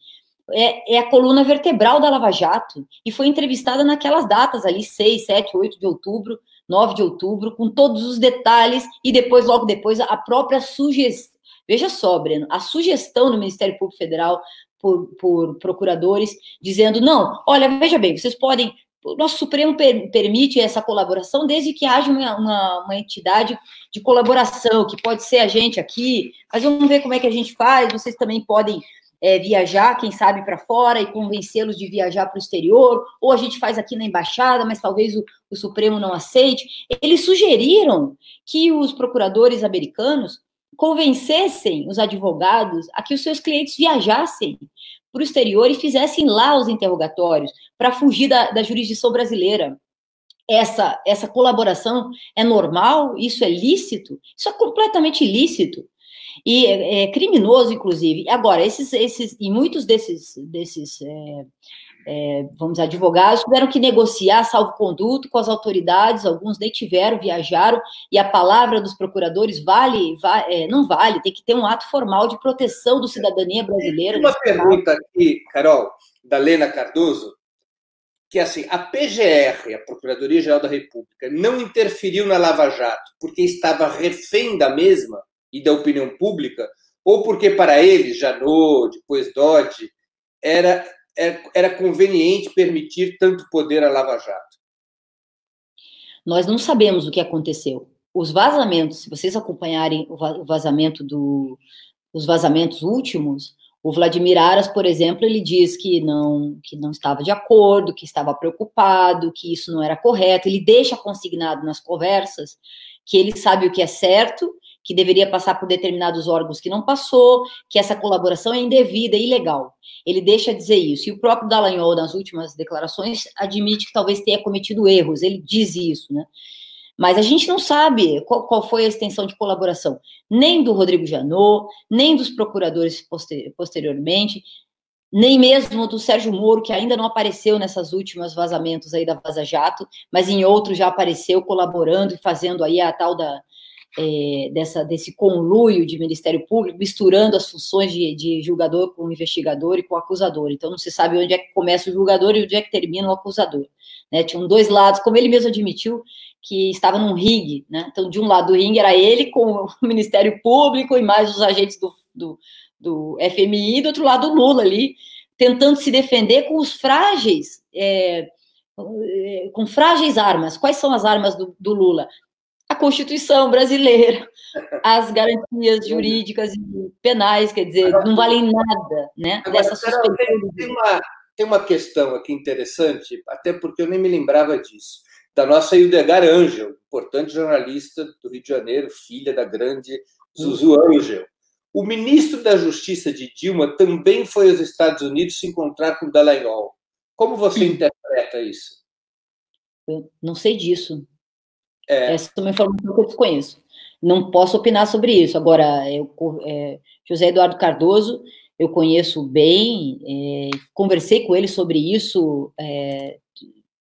é, é, a coluna vertebral da Lava Jato e foi entrevistada naquelas datas ali, 6, 7, 8 de outubro, 9 de outubro, com todos os detalhes e depois, logo depois, a própria sugestão. Veja só, Breno, a sugestão do Ministério Público Federal por, por procuradores, dizendo: não, olha, veja bem, vocês podem o nosso Supremo per, permite essa colaboração desde que haja uma, uma, uma, entidade de colaboração, que pode ser a gente aqui, mas vamos ver como é que a gente faz, vocês também podem é, viajar, quem sabe, para fora e convencê-los de viajar para o exterior, ou a gente faz aqui na embaixada, mas talvez o, o Supremo não aceite. Eles sugeriram que os procuradores americanos convencessem os advogados a que os seus clientes viajassem para o exterior e fizessem lá os interrogatórios, para fugir da, da jurisdição brasileira. Essa, essa colaboração é normal? Isso é lícito? Isso é completamente ilícito e é, é, criminoso, inclusive. Agora, esses, esses e muitos desses, desses é, é, vamos advogados tiveram que negociar salvo-conduto com as autoridades, alguns nem tiveram, viajaram, e a palavra dos procuradores vale, vale é, não vale, tem que ter um ato formal de proteção do cidadania brasileira. Uma pergunta aqui, Carol, da Lena Cardoso, que assim, a PGR, a Procuradoria-Geral da República, não interferiu na Lava Jato porque estava refém da mesma? E da opinião pública, ou porque para eles, Janot, depois Dodge, era é, era conveniente permitir tanto poder à Lava Jato? Nós não sabemos o que aconteceu. Os vazamentos, se vocês acompanharem o vazamento do, os vazamentos últimos, o Vladimir Aras, por exemplo, ele diz que não, que não estava de acordo, que estava preocupado, que isso não era correto. Ele deixa consignado nas conversas que ele sabe o que é certo, que deveria passar por determinados órgãos que não passou, que essa colaboração é indevida e ilegal. Ele deixa dizer isso. E o próprio Dallagnol, nas últimas declarações, admite que talvez tenha cometido erros. Ele diz isso, né? Mas a gente não sabe qual, qual, foi a extensão de colaboração, nem do Rodrigo Janot, nem dos procuradores poster, posteriormente, nem mesmo do Sérgio Moro, que ainda não apareceu nessas últimas vazamentos aí da Vaza Jato, mas em outros já apareceu colaborando e fazendo aí a tal da, é, dessa, desse conluio de Ministério Público, misturando as funções de, de, julgador com investigador e com acusador. Então, não se sabe onde é que começa o julgador e onde é que termina o acusador. Né? Tinham dois lados, como ele mesmo admitiu, que estava num ringue. Né? Então, de um lado do ringue era ele com o Ministério Público e mais os agentes do, do, do FMI, e do outro lado o Lula ali, tentando se defender com os frágeis. É, com frágeis armas. Quais são as armas do, do Lula? Constituição brasileira, as garantias jurídicas e penais, quer dizer, não valem nada, né? Agora, dessa suspensão. Tem uma, tem uma questão aqui interessante, até porque eu nem me lembrava disso, da nossa Hildegard Angel, importante jornalista do Rio de Janeiro, filha da grande Zuzu Angel. O ministro da Justiça de Dilma também foi aos Estados Unidos se encontrar com Dallagnol. Como você interpreta isso? Eu não sei disso. É. Essa é uma informação que eu desconheço. Não posso opinar sobre isso. Agora, eu, é, José Eduardo Cardoso, eu conheço bem, é, conversei com ele sobre isso, é,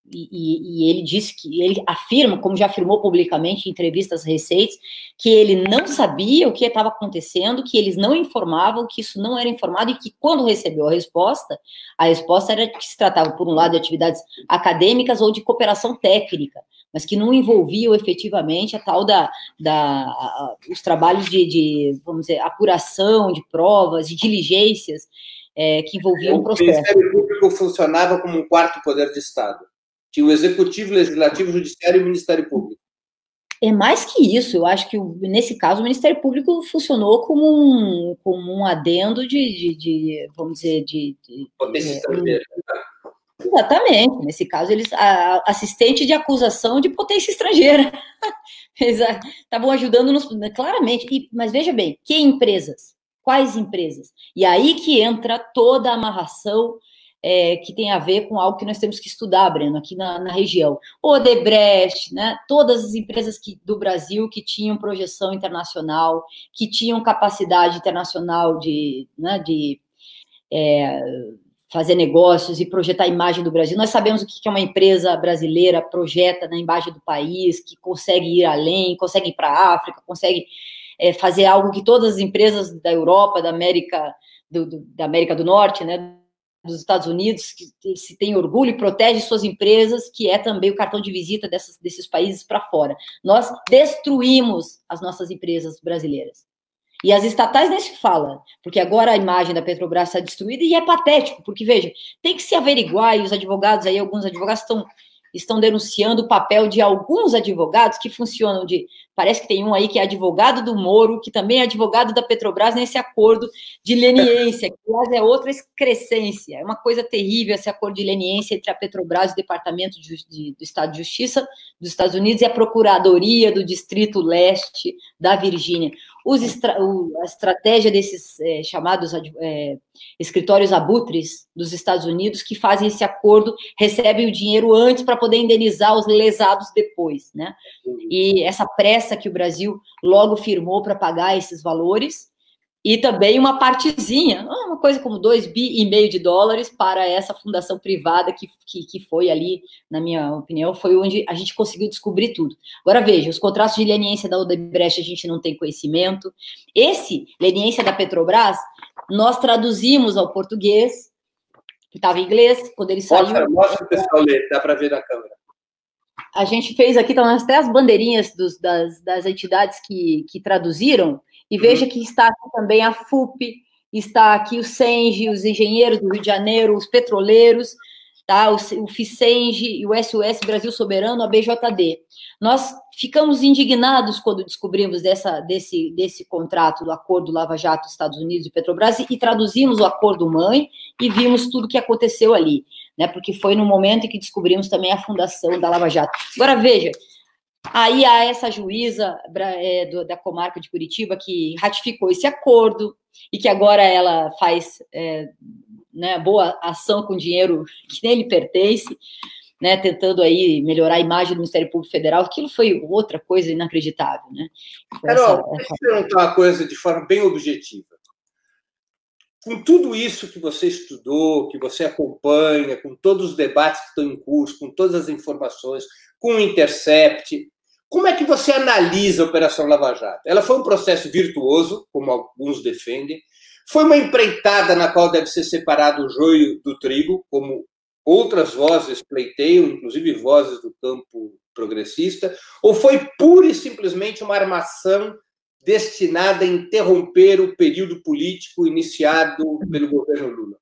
e, e, ele disse que ele afirma, como já afirmou publicamente em entrevistas recentes, que ele não sabia o que estava acontecendo, que eles não informavam, que isso não era informado e que quando recebeu a resposta, a resposta era que se tratava, por um lado, de atividades acadêmicas ou de cooperação técnica mas que não envolviam efetivamente a tal da, da a, os trabalhos de, de, vamos dizer, apuração de provas, de diligências é, que envolviam o processo. O Ministério Público funcionava como um quarto poder de Estado. Tinha o Executivo, Legislativo, Judiciário e o Ministério Público. É mais que isso, eu acho que nesse caso o Ministério Público funcionou como um, como um adendo de, de, de vamos dizer, de. de Potência estrangeira. Exatamente. Nesse caso, eles a, assistente de acusação de potência estrangeira. Eles estavam ajudando nos, claramente. E, mas veja bem, que empresas? Quais empresas? E aí que entra toda a amarração é, que tem a ver com algo que nós temos que estudar, Breno, aqui na, na região. Odebrecht, né? Todas as empresas que, do Brasil que tinham projeção internacional, que tinham capacidade internacional de, né, de é, fazer negócios e projetar a imagem do Brasil. Nós sabemos o que uma empresa brasileira projeta na imagem do país, que consegue ir além, consegue ir para a África, consegue é, fazer algo que todas as empresas da Europa, da América do, do, da América do Norte, né, dos Estados Unidos, que se tem orgulho e protege suas empresas, que é também o cartão de visita dessas, desses países para fora. Nós destruímos as nossas empresas brasileiras. E as estatais nem se fala, porque agora a imagem da Petrobras está destruída e é patético, porque, veja, tem que se averiguar, e os advogados aí, alguns advogados estão, estão denunciando o papel de alguns advogados que funcionam de Parece que tem um aí que é advogado do Moro, que também é advogado da Petrobras nesse acordo de leniência, que aliás é outra excrescência. É uma coisa terrível esse acordo de leniência entre a Petrobras e o Departamento de, de, do Estado de Justiça dos Estados Unidos e a Procuradoria do Distrito Leste da Virgínia. Estra, o, a estratégia desses é, chamados é, escritórios abutres dos Estados Unidos que fazem esse acordo recebem o dinheiro antes para poder indenizar os lesados depois, né? E essa pressa que o Brasil logo firmou para pagar esses valores, e também uma partezinha, uma coisa como 2 bi e meio de dólares para essa fundação privada que, que, que, foi ali, na minha opinião, foi onde a gente conseguiu descobrir tudo. Agora veja, os contratos de leniência da Odebrecht a gente não tem conhecimento. Esse, leniência da Petrobras, nós traduzimos ao português, que estava em inglês, quando ele mostra, saiu... Mostra o pessoal ler, dá para ver na câmera a gente fez aqui, estão até as bandeirinhas dos, das, das entidades que, que traduziram, e uhum. veja que está aqui também a FUP, está aqui o Senge, os engenheiros do Rio de Janeiro, os petroleiros, tá? o, o FICENGE e o SOS Brasil Soberano, a BJD. Nós ficamos indignados quando descobrimos dessa, desse, desse contrato do acordo Lava Jato Estados Unidos e Petrobras e traduzimos o acordo mãe e vimos tudo que aconteceu ali, né? Porque foi no momento em que descobrimos também a fundação da Lava Jato. Agora veja, aí há essa juíza é, da comarca de Curitiba que ratificou esse acordo e que agora ela faz é, né, boa ação com dinheiro que nem lhe pertence né, tentando aí melhorar a imagem do Ministério Público Federal, aquilo foi outra coisa inacreditável, né? Carol, essa, deixa eu perguntar uma coisa de forma bem objetiva. Com tudo isso que você estudou, que você acompanha, com todos os debates que estão em curso, com todas as informações, com o Intercept, como é que você analisa a Operação Lava Jato? Ela foi um processo virtuoso, como alguns defendem, foi uma empreitada na qual deve ser separado o joio do trigo, como outras vozes pleiteiam, inclusive vozes do campo progressista, ou foi pura e simplesmente uma armação destinada a interromper o período político iniciado pelo governo Lula?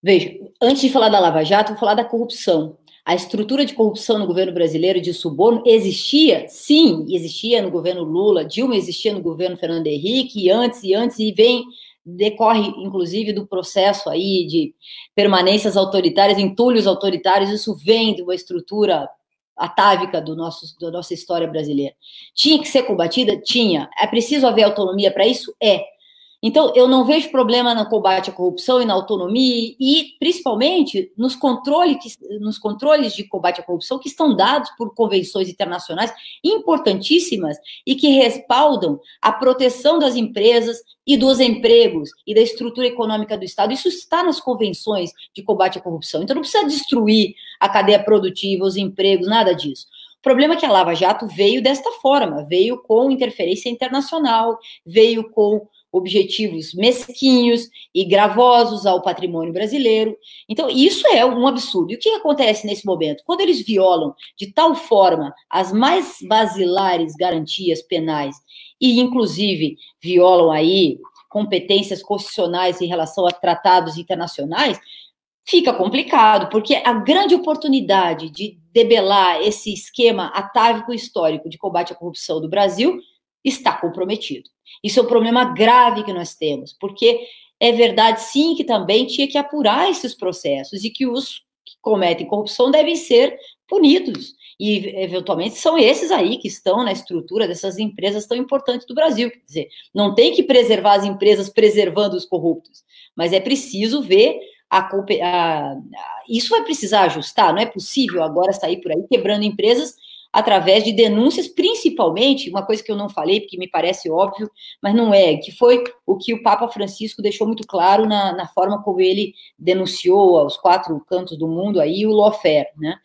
Veja, antes de falar da Lava Jato, vou falar da corrupção. A estrutura de corrupção no governo brasileiro de suborno existia, sim, existia no governo Lula, Dilma existia no governo Fernando Henrique, e antes e antes, e vem decorre, inclusive, do processo aí de permanências autoritárias, entulhos autoritários, isso vem de uma estrutura atávica do nosso, da nossa história brasileira. Tinha que ser combatida? Tinha. É preciso haver autonomia para isso? É. Então, eu não vejo problema no combate à corrupção e na autonomia, e principalmente nos, controle que, nos controles de combate à corrupção que estão dados por convenções internacionais importantíssimas e que respaldam a proteção das empresas e dos empregos e da estrutura econômica do Estado. Isso está nas convenções de combate à corrupção. Então, não precisa destruir a cadeia produtiva, os empregos, nada disso. O problema é que a Lava Jato veio desta forma, veio com interferência internacional, veio com objetivos mesquinhos e gravosos ao patrimônio brasileiro. Então, isso é um absurdo. E o que acontece nesse momento? Quando eles violam de tal forma as mais basilares garantias penais e, inclusive, violam aí competências constitucionais em relação a tratados internacionais, fica complicado, porque a grande oportunidade de debelar esse esquema atávico histórico de combate à corrupção do Brasil está comprometido. Isso é um problema grave que nós temos, porque é verdade, sim, que também tinha que apurar esses processos e que os que cometem corrupção devem ser punidos. E, eventualmente, são esses aí que estão na estrutura dessas empresas tão importantes do Brasil. Quer dizer, não tem que preservar as empresas preservando os corruptos, mas é preciso ver a, a, a, isso vai precisar ajustar, não é possível agora sair por aí quebrando empresas através de denúncias, principalmente, uma coisa que eu não falei, porque me parece óbvio, mas não é, que foi o que o Papa Francisco deixou muito claro na, na forma como ele denunciou aos quatro cantos do mundo aí o lawfare, né?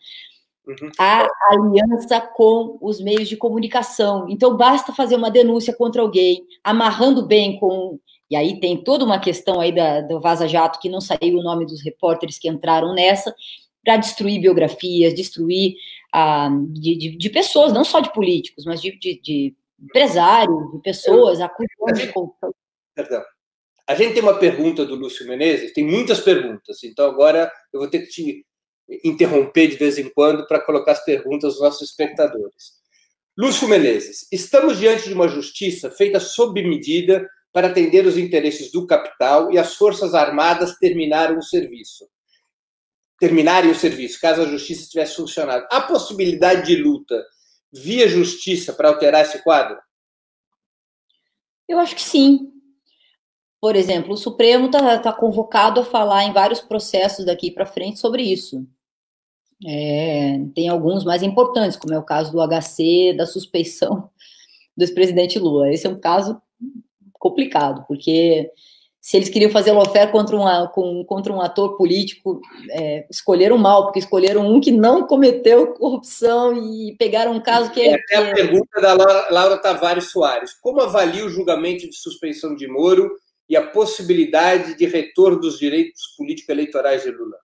Uhum. A aliança com os meios de comunicação. Então, basta fazer uma denúncia contra alguém, amarrando bem com. E aí tem toda uma questão aí da, do Vaza Jato, que não saiu o nome dos repórteres que entraram nessa, para destruir biografias, destruir ah, de, de, de, pessoas, não só de políticos, mas de, de, de empresários, de pessoas acusando de. Perdão. A gente tem uma pergunta do Lúcio Menezes, tem muitas perguntas, então agora eu vou ter que te interromper de vez em quando para colocar as perguntas dos nossos espectadores. Lúcio Menezes, estamos diante de uma justiça feita sob medida para atender os interesses do capital e as Forças Armadas terminaram o serviço terminarem o serviço, caso a justiça tivesse funcionado. Há possibilidade de luta via justiça para alterar esse quadro? Eu acho que sim. Por exemplo, o Supremo está tá convocado a falar em vários processos daqui para frente sobre isso. É, tem alguns mais importantes, como é o caso do HC, da suspeição do ex-presidente Lula. Esse é um caso complicado, porque se eles queriam fazer lawfare contra, uma, com, contra um ator político, é, escolheram mal, porque escolheram um que não cometeu corrupção e pegaram um caso que é. Até a pergunta da Laura, Laura Tavares Soares: como avalia o julgamento de suspensão de Moro e a possibilidade de retorno dos direitos político-eleitorais de Lula?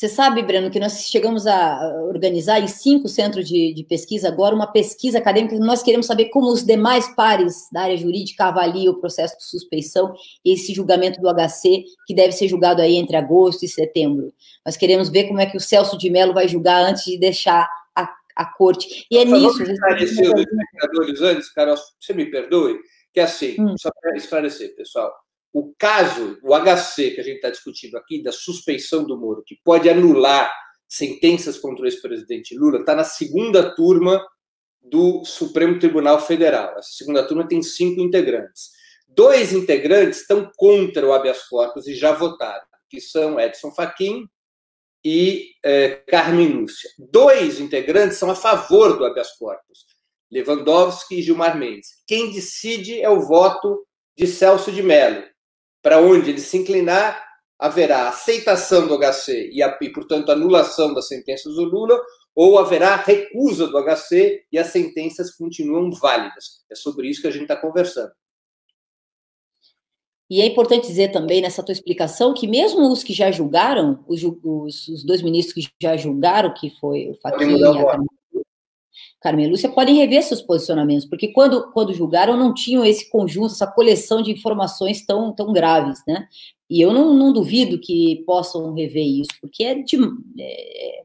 Você sabe, Breno, que nós chegamos a organizar em cinco centros de, de, pesquisa agora uma pesquisa acadêmica nós queremos saber como os demais pares da área jurídica avaliam o processo de suspeição e esse julgamento do HC, que deve ser julgado aí entre agosto e setembro. Nós queremos ver como é que o Celso de Mello vai julgar antes de deixar a, a corte. E é Mas nisso... Esclarecer os espectadores antes, Carol, você me perdoe, que é assim, hum. só para esclarecer, pessoal, o caso, o HC que a gente está discutindo aqui, da suspeição do Moro, que pode anular sentenças contra o ex-presidente Lula, está na segunda turma do Supremo Tribunal Federal. Essa segunda turma tem cinco integrantes. Dois integrantes estão contra o habeas corpus e já votaram, que são Edson Fachin e eh, Carmen Lúcia. Dois integrantes são a favor do habeas corpus, Lewandowski e Gilmar Mendes. Quem decide é o voto de Celso de Mello, para onde ele se inclinar, haverá aceitação do HC e, a, e, portanto, anulação das sentenças do Lula, ou haverá recusa do HC e as sentenças continuam válidas. É sobre isso que a gente está conversando. E é importante dizer também nessa tua explicação que mesmo os que já julgaram, os, os, os dois ministros que já julgaram, que foi o Fachin e a Carmen Lúcia, podem rever seus posicionamentos, porque quando, quando julgaram não tinham esse conjunto, essa coleção de informações tão, tão graves, né? E eu não, não duvido que possam rever isso, porque é, de, é,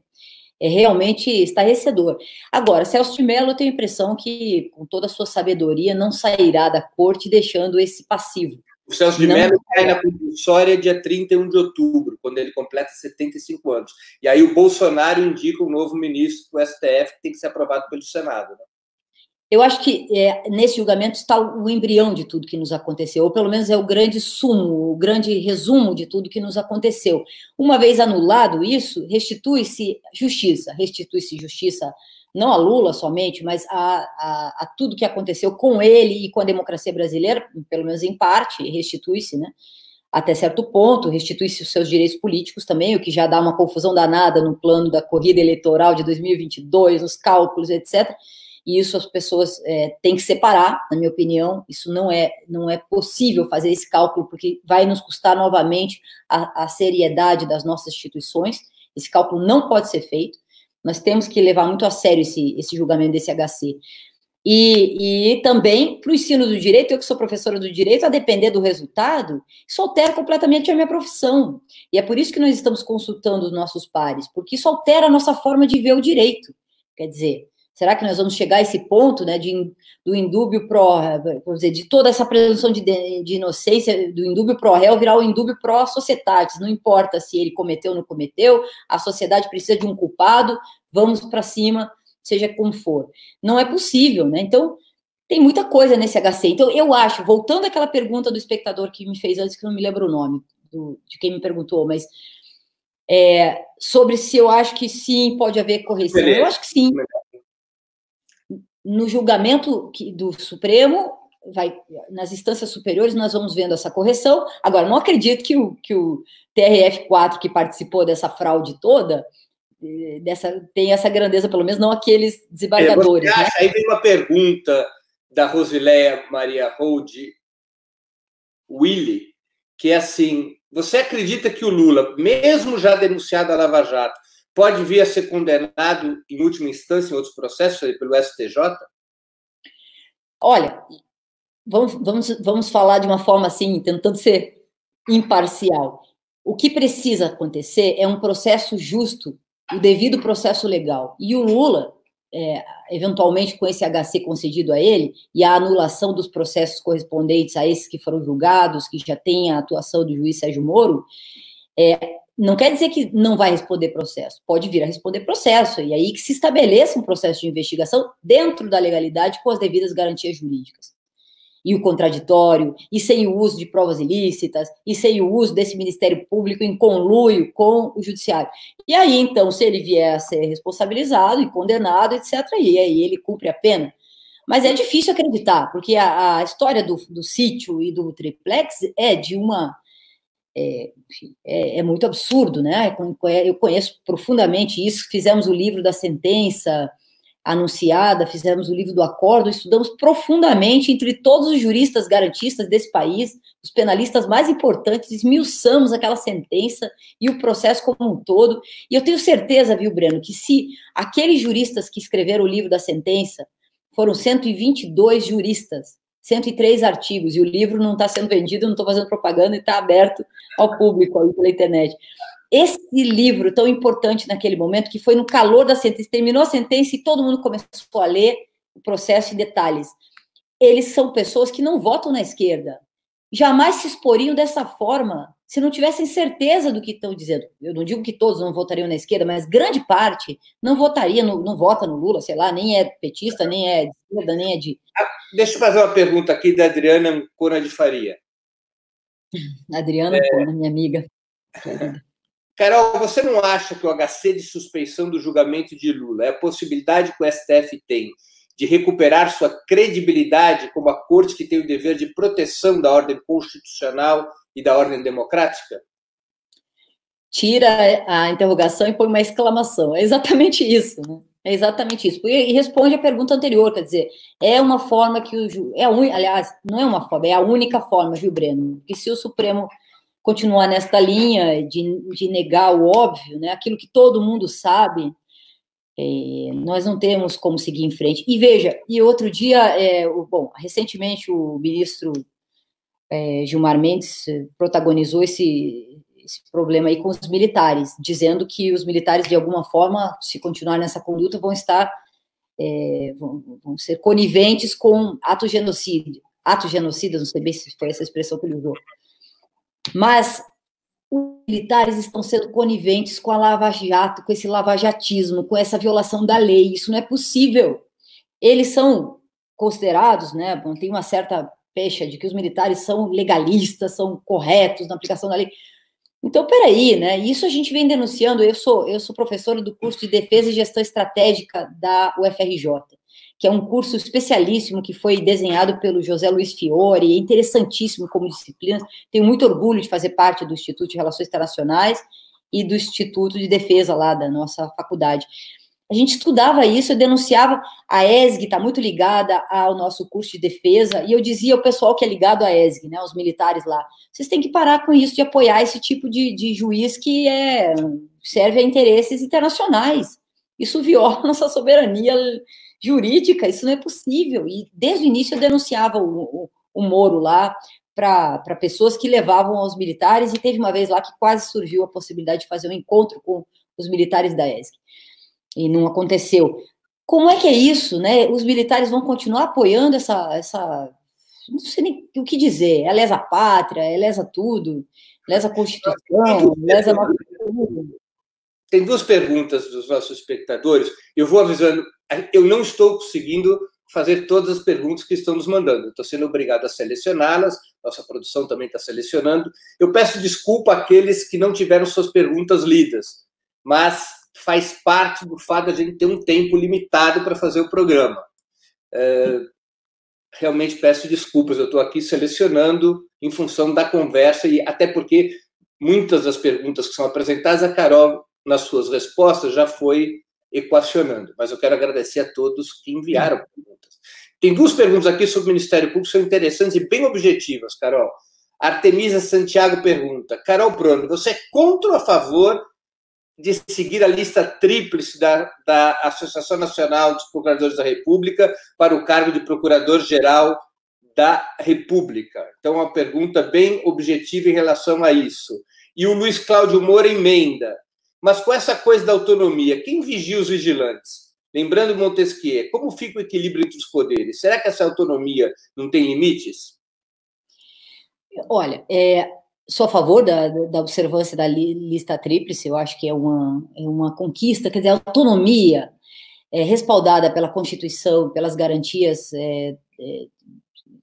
é realmente estarrecedor. Agora, Celso de Mello, eu tenho a impressão que, com toda a sua sabedoria, não sairá da corte deixando esse passivo. O Celso de Mello cai na compulsória dia 31 de outubro, quando ele completa 75 anos. E aí o Bolsonaro indica um novo ministro para o STF que tem que ser aprovado pelo Senado. Né? Eu acho que é, nesse julgamento está o embrião de tudo que nos aconteceu, ou pelo menos é o grande sumo, o grande resumo de tudo que nos aconteceu. Uma vez anulado isso, restitui-se justiça, restitui-se justiça não a Lula somente, mas a, a, a, tudo que aconteceu com ele e com a democracia brasileira, pelo menos em parte, restitui-se, né? Até certo ponto, restitui-se os seus direitos políticos também, o que já dá uma confusão danada no plano da corrida eleitoral de 2022, nos cálculos, etc. E isso as pessoas é, têm que separar, na minha opinião. Isso não é, não é possível fazer esse cálculo, porque vai nos custar novamente a, a seriedade das nossas instituições. Esse cálculo não pode ser feito. Nós temos que levar muito a sério esse, esse julgamento desse HC. E, e também para o ensino do direito, eu que sou professora do direito, a depender do resultado, isso altera completamente a minha profissão. E é por isso que nós estamos consultando os nossos pares, porque isso altera a nossa forma de ver o direito. Quer dizer, Será que nós vamos chegar a esse ponto, né, de, do indúbio pró, vamos dizer, de toda essa presunção de, de inocência, do indúbio pró réu virar o indúbio pró societatis? Não importa se ele cometeu ou não cometeu, a sociedade precisa de um culpado, vamos para cima, seja como for. Não é possível, né? Então, tem muita coisa nesse HC. Então, eu acho, voltando àquela pergunta do espectador que me fez antes, que não me lembro o nome do, de quem me perguntou, mas é, sobre se eu acho que sim, pode haver correção. Beleza. Eu acho que sim no julgamento do Supremo, vai, nas instâncias superiores, nós vamos vendo essa correção. Agora, não acredito que o, que o TRF4, que participou dessa fraude toda, eh, dessa, tem essa grandeza, pelo menos não aqueles desembargadores. É, né? Aí vem uma pergunta da Rosileia Maria Hold Willy, que é assim: você acredita que o Lula, mesmo já denunciado a Lava Jato, pode vir a ser condenado em última instância em outros processos pelo STJ? Olha, vamos, vamos, vamos falar de uma forma assim, tentando ser imparcial. O que precisa acontecer é um processo justo, o devido processo legal. E o Lula, é, eventualmente com esse HC concedido a ele e a anulação dos processos correspondentes a esses que foram julgados, que já tem a atuação do juiz Sérgio Moro, é, não quer dizer que não vai responder processo, pode vir a responder processo, e aí que se estabeleça um processo de investigação dentro da legalidade com as devidas garantias jurídicas. E o contraditório, e sem o uso de provas ilícitas, e sem o uso desse Ministério Público em conluio com o Judiciário. E aí, então, se ele vier a ser responsabilizado e condenado, etc., e aí ele cumpre a pena. Mas é difícil acreditar, porque a, a história do, do sítio e do triplex é de uma é, é, é, muito absurdo, né? Eu conheço profundamente isso. Fizemos o livro da sentença, anunciada, fizemos o livro do acordo, estudamos profundamente entre todos os juristas garantistas desse país, os penalistas mais importantes, esmiuçamos aquela sentença e o processo como um todo. E eu tenho certeza, viu, Breno, que se aqueles juristas que escreveram o livro da sentença foram 122 juristas, 103 artigos, e o livro não está sendo vendido, não estou fazendo propaganda e está aberto ao público aí pela internet esse livro tão importante naquele momento, que foi no calor da sentença, terminou a sentença e todo mundo começou a ler o processo em detalhes. Eles são pessoas que não votam na esquerda. Jamais se exporiam dessa forma se não tivessem certeza do que estão dizendo. Eu não digo que todos não votariam na esquerda, mas grande parte não votaria, no, não vota no Lula, sei lá, nem é petista, nem é de esquerda, nem é de. Ah, deixa eu fazer uma pergunta aqui da Adriana Cona de Faria. Adriana é... Cona, minha amiga. Carol, você não acha que o HC de suspeição do julgamento de Lula é a possibilidade que o STF tem de recuperar sua credibilidade como a corte que tem o dever de proteção da ordem constitucional e da ordem democrática? Tira a interrogação e põe uma exclamação. É exatamente isso, né? É exatamente isso. E responde a pergunta anterior, quer dizer, é uma forma que o ju... é aliás, não é uma forma, é a única forma, viu, Breno? Que se o Supremo continuar nesta linha de, de negar o óbvio, né, aquilo que todo mundo sabe, é, nós não temos como seguir em frente. E veja, e outro dia, é, o, bom, recentemente o ministro é, Gilmar Mendes protagonizou esse, esse problema aí com os militares, dizendo que os militares, de alguma forma, se continuar nessa conduta, vão estar, é, vão, vão, ser coniventes com ato genocídio, ato genocida, não sei bem se foi essa expressão que ele usou. Mas os militares estão sendo coniventes com a Lava Jato, com esse lavajatismo, com essa violação da lei. Isso não é possível. Eles são considerados, né? Tem uma certa pecha de que os militares são legalistas, são corretos na aplicação da lei. Então, peraí, né? Isso a gente vem denunciando. Eu sou, eu sou professora do curso de Defesa e Gestão Estratégica da UFRJ que é um curso especialíssimo que foi desenhado pelo José Luiz Fiore, é interessantíssimo como disciplina. Tenho muito orgulho de fazer parte do Instituto de Relações Internacionais e do Instituto de Defesa lá da nossa faculdade. A gente estudava isso, eu denunciava, a ESG está muito ligada ao nosso curso de defesa, e eu dizia ao pessoal que é ligado à ESG, né, os militares lá, vocês têm que parar com isso de apoiar esse tipo de, de juiz que é, serve a interesses internacionais. Isso viola nossa soberania jurídica, isso não é possível. E desde o início eu denunciava o, o, o Moro lá para pessoas que levavam aos militares, e teve uma vez lá que quase surgiu a possibilidade de fazer um encontro com os militares da ESC. E não aconteceu. Como é que é isso, né? Os militares vão continuar apoiando essa, essa não sei nem o que dizer, é lesa pátria, é lesa tudo, lesa a Constituição, lesa a Tem duas perguntas dos nossos espectadores. Eu vou avisando, eu não estou conseguindo fazer todas as perguntas que estão nos mandando. Estou sendo obrigado a selecioná-las, nossa produção também está selecionando. Eu peço desculpa àqueles que não tiveram suas perguntas lidas, mas faz parte do fato de a gente ter um tempo limitado para fazer o programa. É, realmente peço desculpas, eu estou aqui selecionando em função da conversa e até porque muitas das perguntas que são apresentadas, a Carol, nas suas respostas, já foi equacionando. Mas eu quero agradecer a todos que enviaram perguntas. Tem duas perguntas aqui sobre o Ministério Público, são interessantes e bem objetivas, Carol. Artemisa Santiago pergunta: Carol Bruno, você é contra ou a favor de seguir a lista tríplice da, da Associação Nacional dos Procuradores da República para o cargo de Procurador-Geral da República? Então, uma pergunta bem objetiva em relação a isso. E o Luiz Cláudio Moura emenda: mas com essa coisa da autonomia, quem vigia os vigilantes? Lembrando Montesquieu, como fica o equilíbrio entre os poderes? Será que essa autonomia não tem limites? Olha, é, sou a favor da, da observância da lista tríplice, eu acho que é uma, é uma conquista, quer dizer, autonomia é, respaldada pela Constituição, pelas garantias é, é,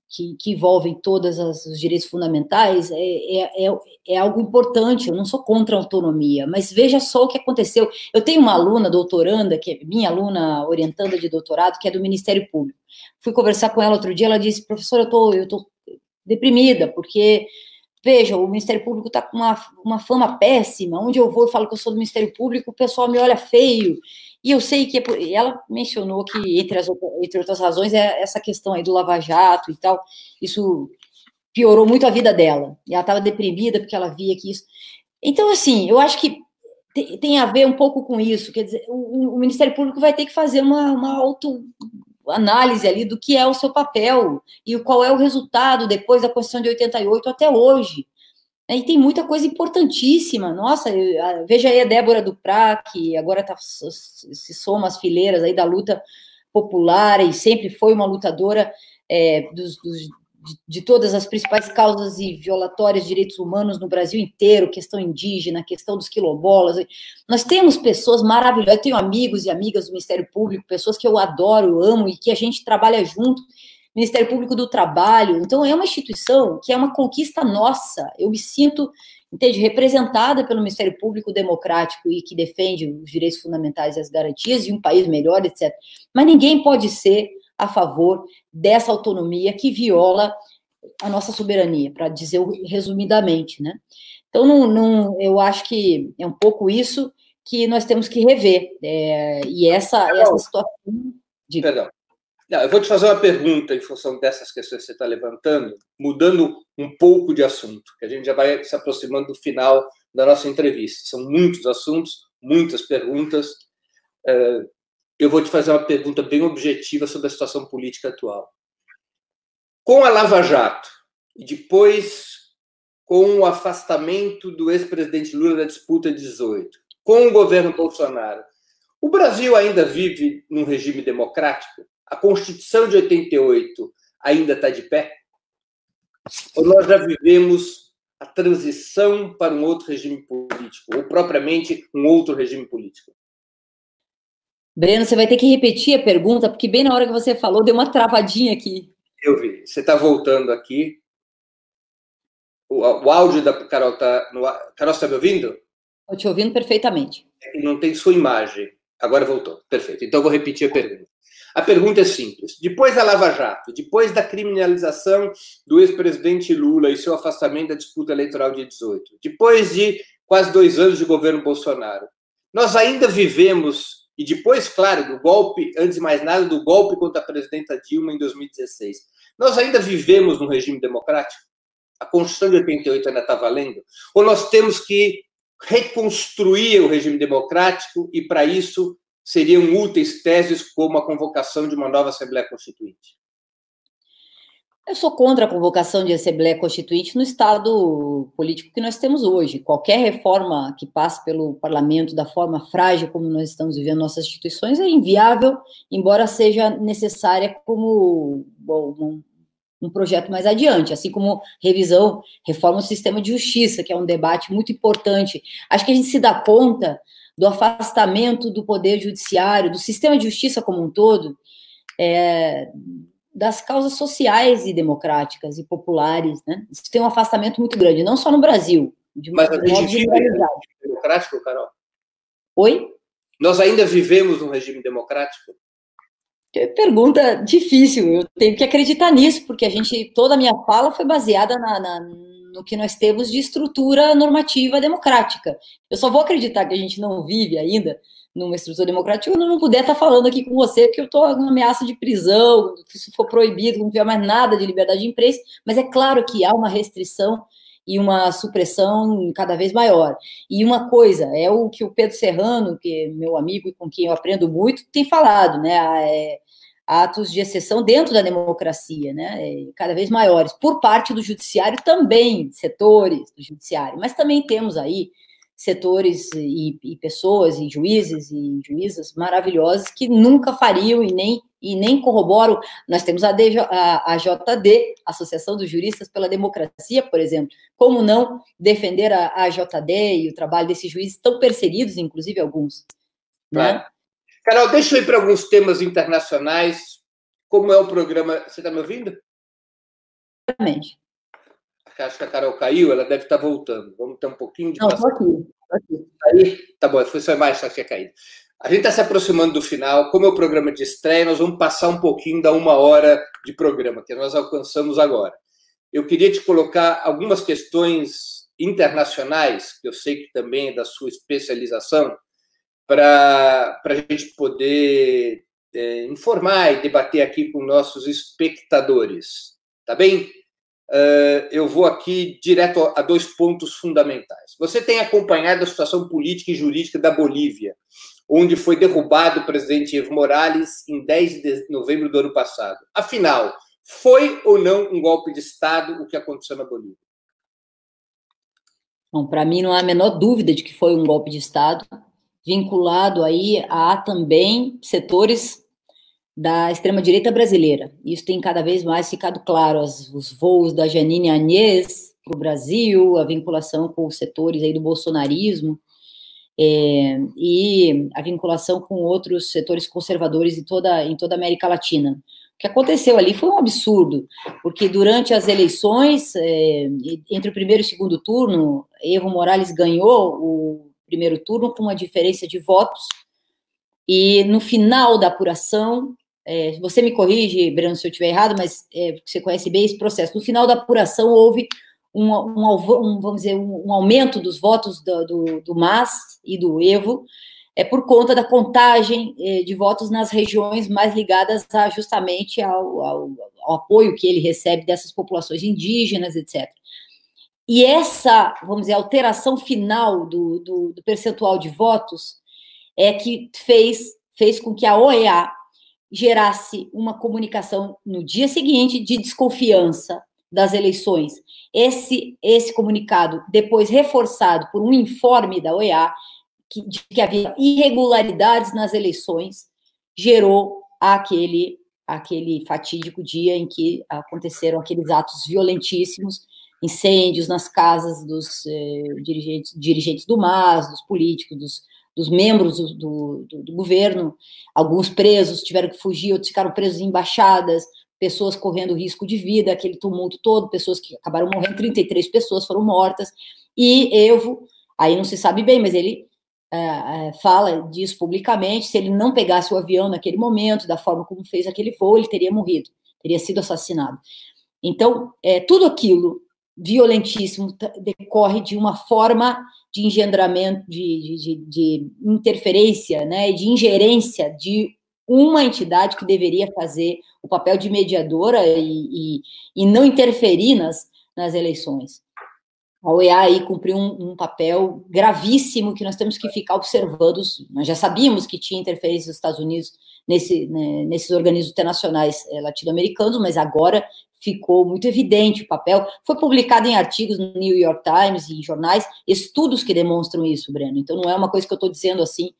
que, que envolvem todos os direitos fundamentais, é, é, é, é, algo importante. Eu não sou contra a autonomia, mas veja só o que aconteceu. Eu tenho uma aluna doutoranda, que é minha aluna orientanda de doutorado, que é do Ministério Público. Fui conversar com ela outro dia, ela disse, professora, eu tô, eu tô deprimida, porque veja, o Ministério Público está com uma, uma fama péssima, onde eu vou e falo que eu sou do Ministério Público, o pessoal me olha feio, e eu sei que é ela mencionou que, entre, as, entre outras razões, é essa questão aí do Lava Jato e tal, isso piorou muito a vida dela, e ela estava deprimida porque ela via que isso... Então, assim, eu acho que tem a ver um pouco com isso, quer dizer, o, o Ministério Público vai ter que fazer uma, uma autoanálise ali do que é o seu papel e qual é o resultado depois da Constituição de 88 até hoje. E tem muita coisa importantíssima. Nossa, veja aí a Débora Duprá, que agora tá, se soma às fileiras aí da luta popular e sempre foi uma lutadora é, dos, dos de, todas as principais causas e violatórias de direitos humanos no Brasil inteiro, questão indígena, questão dos quilombolas. Nós temos pessoas maravilhosas, eu tenho amigos e amigas do Ministério Público, pessoas que eu adoro, amo e que a gente trabalha junto. Ministério Público do Trabalho. Então, é uma instituição que é uma conquista nossa. Eu me sinto, entende, representada pelo Ministério Público Democrático e que defende os direitos fundamentais e as garantias de um país melhor, etc. Mas ninguém pode ser a favor dessa autonomia que viola a nossa soberania, para dizer resumidamente, né? Então, não, não, eu acho que é um pouco isso que nós temos que rever. É, e essa, essa situação. De... Perdão. Não, eu vou te fazer uma pergunta em função dessas questões que você está levantando, mudando um pouco de assunto, que a gente já vai se aproximando do final da nossa entrevista. São muitos assuntos, muitas perguntas. É, eu vou te fazer uma pergunta bem objetiva sobre a situação política atual. Com a Lava Jato e depois com o afastamento do ex-presidente Lula da disputa 18, com o governo Bolsonaro, o Brasil ainda vive num regime democrático? A Constituição de 88 ainda está de pé? Ou nós já vivemos a transição para um outro regime político, ou propriamente um outro regime político? Breno, você vai ter que repetir a pergunta, porque bem na hora que você falou, deu uma travadinha aqui. Eu vi. Você está voltando aqui. O, o, áudio da Carol está. No... Carol, está me ouvindo? Estou te ouvindo perfeitamente. É não tem sua imagem. Agora voltou. Perfeito. Então eu vou repetir a pergunta. A pergunta é simples. Depois da Lava Jato, depois da criminalização do ex-presidente Lula e seu afastamento da disputa eleitoral de 18, depois de quase dois anos de governo Bolsonaro, nós ainda vivemos e depois, claro, do golpe, antes de mais nada, do golpe contra a presidenta Dilma em 2016. Nós ainda vivemos num regime democrático? A Constituição de 88 ainda está valendo? Ou nós temos que reconstruir o regime democrático e, para isso, seriam úteis teses como a convocação de uma nova Assembleia Constituinte? Eu sou contra a convocação de Assembleia Constituinte no estado político que nós temos hoje. Qualquer reforma que passe pelo parlamento da forma frágil como nós estamos vivendo nossas instituições é inviável, embora seja necessária como bom, um, um projeto mais adiante, assim como revisão, reforma do sistema de justiça, que é um debate muito importante. Acho que a gente se dá conta do afastamento do poder judiciário, do sistema de justiça como um todo, é, das causas sociais e democráticas e populares, né? Isso tem um afastamento muito grande, não só no Brasil, de Mas a gente vive democrático, Carol? Oi? Nós ainda vivemos um regime democrático? Pergunta difícil, eu tenho que acreditar nisso, porque a gente, toda a minha fala foi baseada na, na, no que nós temos de estrutura normativa democrática. Eu só vou acreditar que a gente não vive ainda numa estrutura democrática, eu não puder estar falando aqui com você, porque eu estou com ameaça de prisão, se for proibido, não tiver mais nada de liberdade de imprensa, mas é claro que há uma restrição e uma supressão cada vez maior. E uma coisa, é o que o Pedro Serrano, que é meu amigo e com quem eu aprendo muito, tem falado, né? É, atos de exceção dentro da democracia, né? É, cada vez maiores, por parte do judiciário também, setores do judiciário, mas também temos aí setores e, e, pessoas e juízes e juízas maravilhosos que nunca fariam e nem e nem corroboram. Nós temos a, DJ, a, a JD, Associação dos Juristas pela Democracia, por exemplo. Como não defender a, a JD e o trabalho desses juízes tão perseguidos, inclusive alguns. Né? Carol, deixa eu ir para alguns temas internacionais. Como é o programa? Você está me ouvindo? Exatamente acho que a Carol caiu, ela deve estar voltando. Vamos ter um pouquinho de. Não, estou aqui, aqui. Aí, tá bom, foi só mais, só que tinha caído. A gente está se aproximando do final. Como é o programa de estreia, nós vamos passar um pouquinho da uma hora de programa que nós alcançamos agora. eu queria te colocar algumas questões internacionais, que eu sei que também é da sua especialização, para a gente poder é, informar e debater aqui com nossos espectadores. Tá bem? Uh, eu vou aqui direto a dois pontos fundamentais. Você tem acompanhado a situação política e jurídica da Bolívia, onde foi derrubado o presidente Evo Morales em 10 de novembro do ano passado. Afinal, foi ou não um golpe de Estado o que aconteceu na Bolívia? Bom, para mim não há a menor dúvida de que foi um golpe de Estado, vinculado aí a também setores da extrema-direita brasileira. Isso tem cada vez mais ficado claro, as, os voos da Janine Agnès para o Brasil, a vinculação com os setores aí do bolsonarismo, é, e a vinculação com outros setores conservadores em toda, em toda a América Latina. O que aconteceu ali foi um absurdo, porque durante as eleições, é, entre o primeiro e o segundo turno, Evo Morales ganhou o primeiro turno com uma diferença de votos, e no final da apuração, é, você me corrige, Breno, se eu estiver errado, mas é, você conhece bem esse processo. No final da apuração, houve um, um, um vamos dizer, um, um, aumento dos votos do, do, do, MAS e do EVO, é por conta da contagem é, de votos nas regiões mais ligadas a, justamente ao, ao, ao, apoio que ele recebe dessas populações indígenas, etc. E essa, vamos dizer, alteração final do, do, do percentual de votos é que fez, fez com que a OEA gerasse uma comunicação no dia seguinte de desconfiança das eleições. Esse, esse comunicado, depois reforçado por um informe da OEA, que, de que havia irregularidades nas eleições, gerou aquele, aquele fatídico dia em que aconteceram aqueles atos violentíssimos, incêndios nas casas dos eh, dirigentes, dirigentes do MAS, dos políticos, dos, dos membros do, do, do, governo, alguns presos tiveram que fugir, outros ficaram presos em embaixadas, pessoas correndo risco de vida, aquele tumulto todo, pessoas que acabaram morrendo, 33 pessoas foram mortas, e Evo, aí não se sabe bem, mas ele é, é, fala disso publicamente, se ele não pegasse o avião naquele momento, da forma como fez aquele voo, ele teria morrido, teria sido assassinado. Então, é, tudo aquilo violentíssimo decorre de uma forma de engendramento, de, de, de, interferência, né, de ingerência de uma entidade que deveria fazer o papel de mediadora e, e, e não interferir nas, nas eleições. A OEA aí cumpriu um, um, papel gravíssimo que nós temos que ficar observando. Nós já sabíamos que tinha interferência dos Estados Unidos nesse, né, nesses organismos internacionais eh, latino-americanos, mas agora ficou muito evidente o papel. Foi publicado em artigos no New York Times e em jornais, estudos que demonstram isso, Breno. Então não é uma coisa que eu estou dizendo assim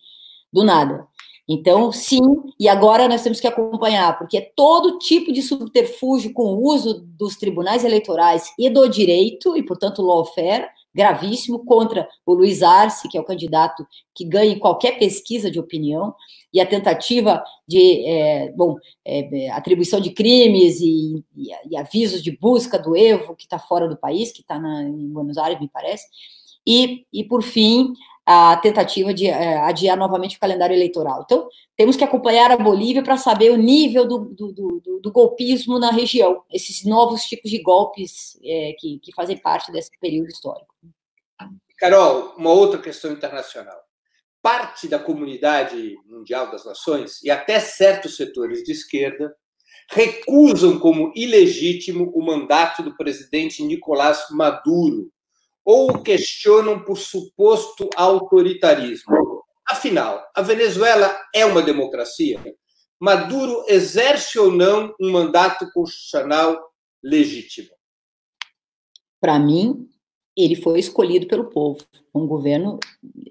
do nada. Então, sim, e agora nós temos que acompanhar, porque é todo tipo de subterfúgio com o uso dos tribunais eleitorais e do direito, e, portanto, lawfare, gravíssimo contra o Luiz Arce, que é o candidato que ganha qualquer pesquisa de opinião, e a tentativa de é, bom, é, atribuição de crimes e, e, e, avisos de busca do Evo, que está fora do país, que está em Buenos Aires, me parece, e, e por fim, a tentativa de é, adiar novamente o calendário eleitoral. Então, temos que acompanhar a Bolívia para saber o nível do, do, do, do, golpismo na região, esses novos tipos de golpes é, que, que fazem parte desse período histórico. Carol, uma outra questão internacional. Parte da comunidade mundial das nações e até certos setores de esquerda recusam como ilegítimo o mandato do presidente Nicolás Maduro ou o questionam por suposto autoritarismo. Afinal, a Venezuela é uma democracia? Maduro exerce ou não um mandato constitucional legítimo? Para mim, ele foi escolhido pelo povo, um governo,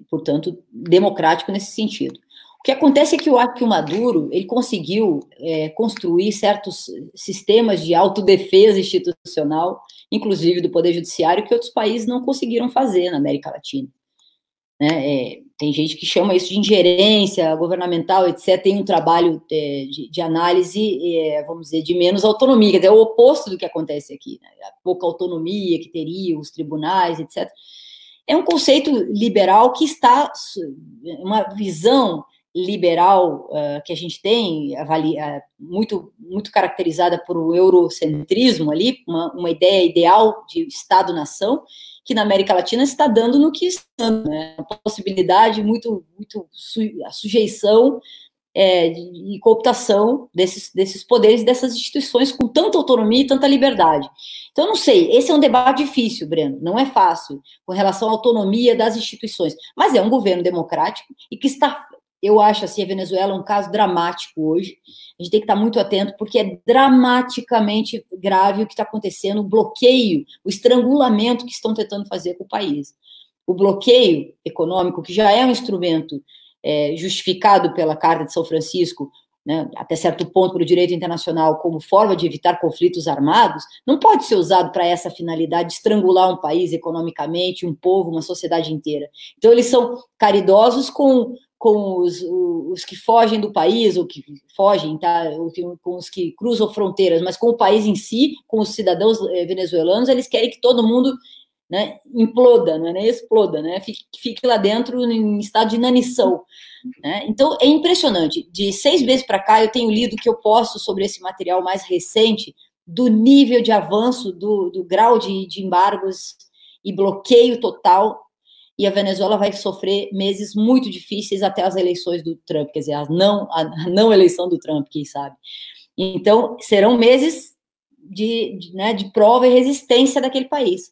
portanto, democrático nesse sentido. O que acontece é que o, que o Maduro ele conseguiu é, construir certos sistemas de autodefesa institucional, inclusive do Poder Judiciário, que outros países não conseguiram fazer na América Latina. Né? É, tem gente que chama isso de ingerência governamental, etc. Tem um trabalho é, de, de, análise, é, vamos dizer, de menos autonomia, é o oposto do que acontece aqui. Né? A pouca autonomia que teria os tribunais, etc. É um conceito liberal que está, uma visão liberal uh, que a gente tem, avalia, muito, muito caracterizada por o eurocentrismo ali, uma, uma ideia ideal de Estado-nação, que na América Latina está dando no que está, né? a possibilidade muito, muito su, a sujeição é, e cooptação desses, desses poderes, dessas instituições com tanta autonomia e tanta liberdade. Então, não sei, esse é um debate difícil, Breno, não é fácil com relação à autonomia das instituições, mas é um governo democrático e que está eu acho assim a Venezuela um caso dramático hoje. A gente tem que estar muito atento porque é dramaticamente grave o que está acontecendo, o bloqueio, o estrangulamento que estão tentando fazer com o país. O bloqueio econômico, que já é um instrumento é, justificado pela Carta de São Francisco, né, até certo ponto para o direito internacional, como forma de evitar conflitos armados, não pode ser usado para essa finalidade de estrangular um país economicamente, um povo, uma sociedade inteira. Então, eles são caridosos com com os, os, que fogem do país, ou que fogem, tá? com os que cruzam fronteiras, mas com o país em si, com os cidadãos eh, venezuelanos, eles querem que todo mundo né, imploda, não é nem exploda, né, fique, fique lá dentro em estado de inanição. Né? Então, é impressionante. De seis meses para cá, eu tenho lido que eu posto sobre esse material mais recente, do nível de avanço, do, do grau de, de embargos e bloqueio total e a Venezuela vai sofrer meses muito difíceis até as eleições do Trump, quer dizer, a não, a não eleição do Trump, quem sabe. Então, serão meses de, de, né, de prova e resistência daquele país,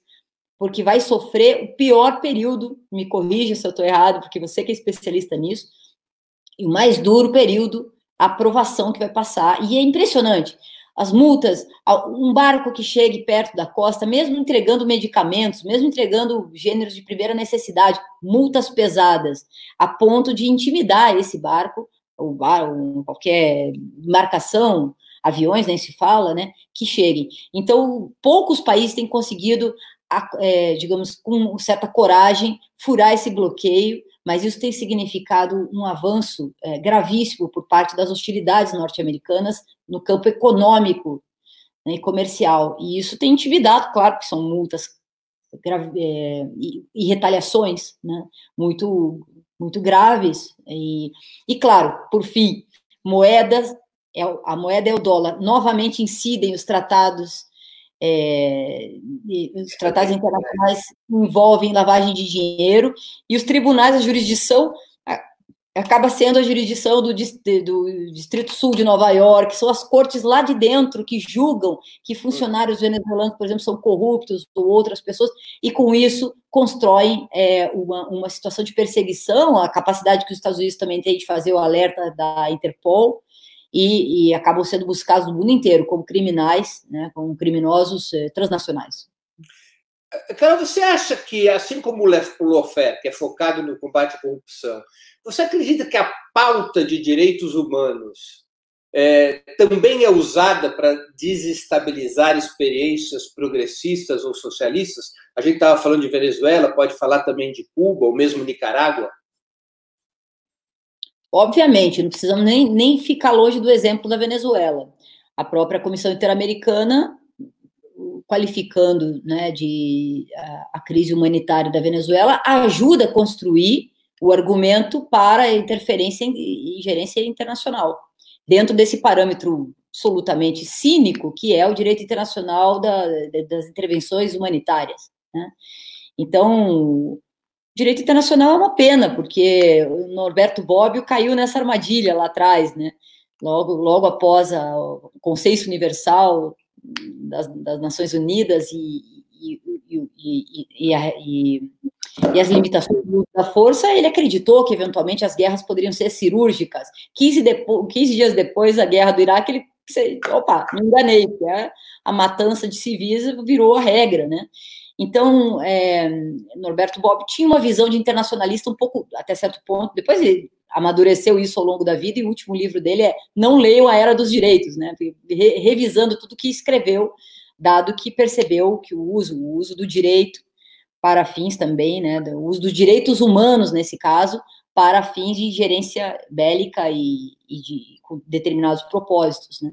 porque vai sofrer o pior período, me corrija se eu estou errado, porque você que é especialista nisso, e o mais duro período, a aprovação que vai passar, e é impressionante, as multas, um barco que chegue perto da costa, mesmo entregando medicamentos, mesmo entregando gêneros de primeira necessidade, multas pesadas, a ponto de intimidar esse barco, ou bar, ou qualquer marcação, aviões, nem se fala, né, que cheguem. Então, poucos países têm conseguido, é, digamos, com certa coragem, furar esse bloqueio, mas isso tem significado um avanço é, gravíssimo por parte das hostilidades norte-americanas no campo econômico né, e comercial. E isso tem intimidado, claro, que são multas é, e, e, retaliações né, muito, muito graves. E, e, claro, por fim, moedas, é, a moeda é o dólar, novamente incidem os tratados é, os tratados internacionais envolvem lavagem de dinheiro e os tribunais, a jurisdição acaba sendo a jurisdição do, do, Distrito Sul de Nova York, são as cortes lá de dentro que julgam que funcionários venezuelanos, por exemplo, são corruptos ou outras pessoas, e com isso constroem é, uma, uma situação de perseguição, a capacidade que os Estados Unidos também têm de fazer o alerta da Interpol, e, e acabam sendo buscados no mundo inteiro como criminais, né, como criminosos eh, transnacionais. Carol, você acha que, assim como o Lofer, que é focado no combate à corrupção, você acredita que a pauta de direitos humanos é, também é usada para desestabilizar experiências progressistas ou socialistas? A gente estava falando de Venezuela, pode falar também de Cuba ou mesmo Nicarágua? Obviamente, não precisamos nem, nem ficar longe do exemplo da Venezuela. A própria Comissão Interamericana, qualificando né, de, a, a crise humanitária da Venezuela, ajuda a construir o argumento para interferência e ingerência internacional, dentro desse parâmetro absolutamente cínico que é o direito internacional da, das intervenções humanitárias. Né? Então, direito internacional é uma pena, porque o Norberto Bobbio caiu nessa armadilha lá atrás, né? Logo, logo após a, o Consenso Universal das, das Nações Unidas e, e, e, a, e, as limitações da força, ele acreditou que eventualmente as guerras poderiam ser cirúrgicas. 15, depo 15 dias depois da guerra do Iraque, ele opa, me enganei, é a matança de civis virou a regra, né? Então, é, Norberto Bob tinha uma visão de internacionalista um pouco, até certo ponto, depois ele amadureceu isso ao longo da vida, e o último livro dele é Não Leiam a Era dos Direitos, né, Re, revisando tudo que escreveu, dado que percebeu que o uso, o uso do direito para fins também, né, o uso dos direitos humanos, nesse caso, para fins de gerência bélica e, e de com determinados propósitos, né.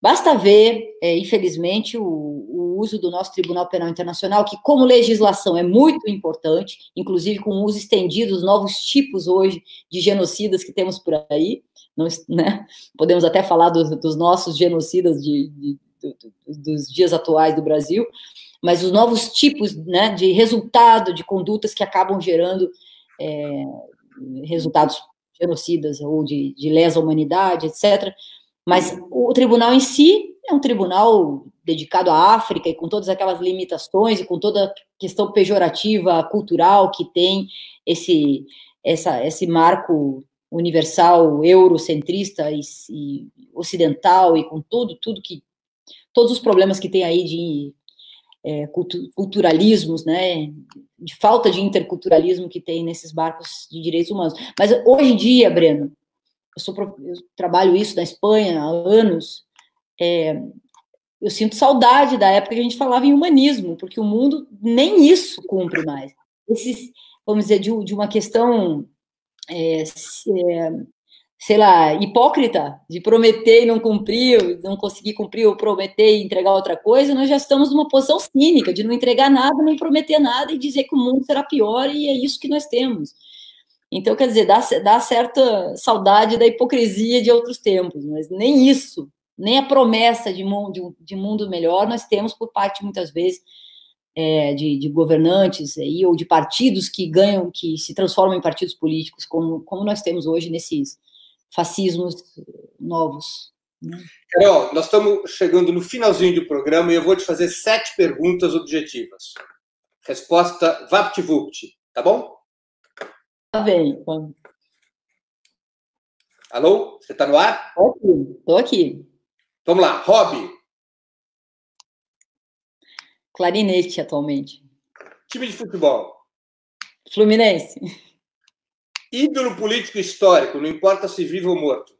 Basta ver, é, infelizmente, o, o, uso do nosso Tribunal Penal Internacional, que, como legislação, é muito importante, inclusive com o uso estendido dos novos tipos hoje de genocidas que temos por aí. Né? Podemos até falar do, dos nossos genocidas de, de, de, dos dias atuais do Brasil, mas os novos tipos né, de resultado de condutas que acabam gerando é, resultados genocidas ou de, de lesa humanidade, etc. Mas o tribunal em si é um tribunal dedicado à África e com todas aquelas limitações e com toda a questão pejorativa cultural que tem esse essa, esse marco universal eurocentrista e, e ocidental e com tudo tudo que todos os problemas que tem aí de é, culturalismos, né, de falta de interculturalismo que tem nesses barcos de direitos humanos. Mas hoje em dia, Breno, eu, sou, eu trabalho isso na Espanha há anos, é, eu sinto saudade da época que a gente falava em humanismo, porque o mundo nem isso cumpre mais. Esses, vamos dizer, de, de uma questão, é, é, sei lá, hipócrita, de prometer e não cumprir, não conseguir cumprir, ou prometer e entregar outra coisa, nós já estamos numa posição cínica, de não entregar nada, nem prometer nada e dizer que o mundo será pior, e é isso que nós temos. Então, quer dizer, dá, dá certa saudade da hipocrisia de outros tempos, mas nem isso, nem a promessa de mundo, de mundo melhor nós temos por parte, muitas vezes, é, de, de, governantes aí, ou de partidos que ganham, que se transformam em partidos políticos, como, como nós temos hoje nesses fascismos novos. Né? Carol, nós estamos chegando no finalzinho do programa e eu vou te fazer sete perguntas objetivas. Resposta VaptVupt, tá bom? Tá bem. Alô? Você está no ar? Tô aqui, tô aqui. Vamos lá. Hobby? Clarinete atualmente. Time de futebol? Fluminense. Ídolo político histórico, não importa se vivo ou morto.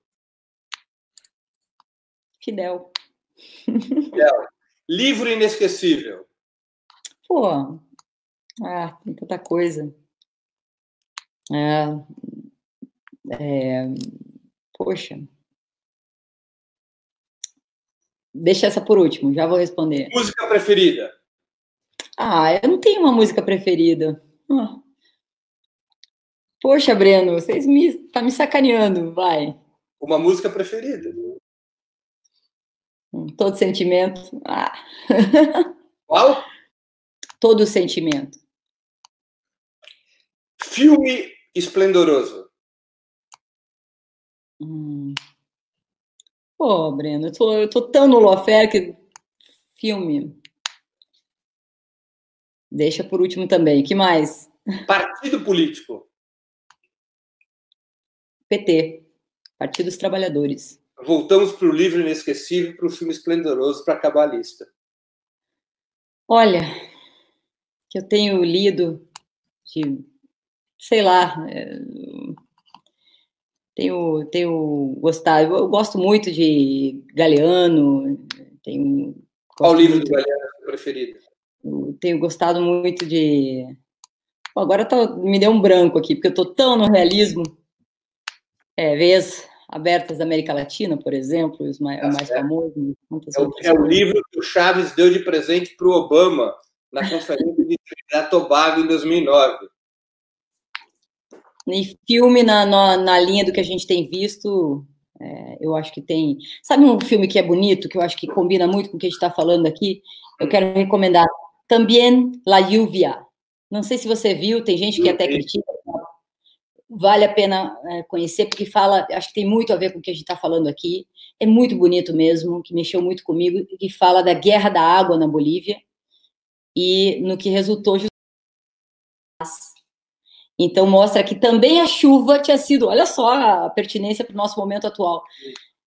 Fidel. Fidel. Livro inesquecível. Pô, ah, tem tanta coisa. É, é, poxa. Deixa essa por último, já vou responder. Música preferida? Ah, eu não tenho uma música preferida. Ah. Poxa, Breno, vocês me tá me sacaneando, vai. Uma música preferida? Hum, todo sentimento. Ah. Qual? Todo sentimento. Filme esplendoroso? Hum. Pô, Breno, eu tô, eu tô tão no Lofer que filme. Deixa por último também. que mais? Partido político. PT, Partido dos Trabalhadores. Voltamos para o livro inesquecível, para o filme esplendoroso, para acabar a lista. Olha, que eu tenho lido de sei lá, é, tenho, tenho gostado, eu gosto muito de Galeano, tenho... Qual livro do Galeano preferido? Tenho gostado muito de... Agora tá, me deu um branco aqui, porque eu estou tão no realismo. É, vez abertas da América Latina, por exemplo, o mais, tá mais famoso. É o, é o livro que o Chaves deu de presente para o Obama na conferência de Trinidad Tobago em 2009. E filme na, na, na, linha do que a gente tem visto, é, eu acho que tem. Sabe um filme que é bonito, que eu acho que combina muito com o que a gente está falando aqui? Eu quero recomendar Também La Lluvia. Não sei se você viu, tem gente que até critica. Vale a pena é, conhecer, porque fala, acho que tem muito a ver com o que a gente está falando aqui. É muito bonito mesmo, que mexeu muito comigo, que fala da guerra da água na Bolívia e no que resultou então, mostra que também a chuva tinha sido, olha só a pertinência para o nosso momento atual.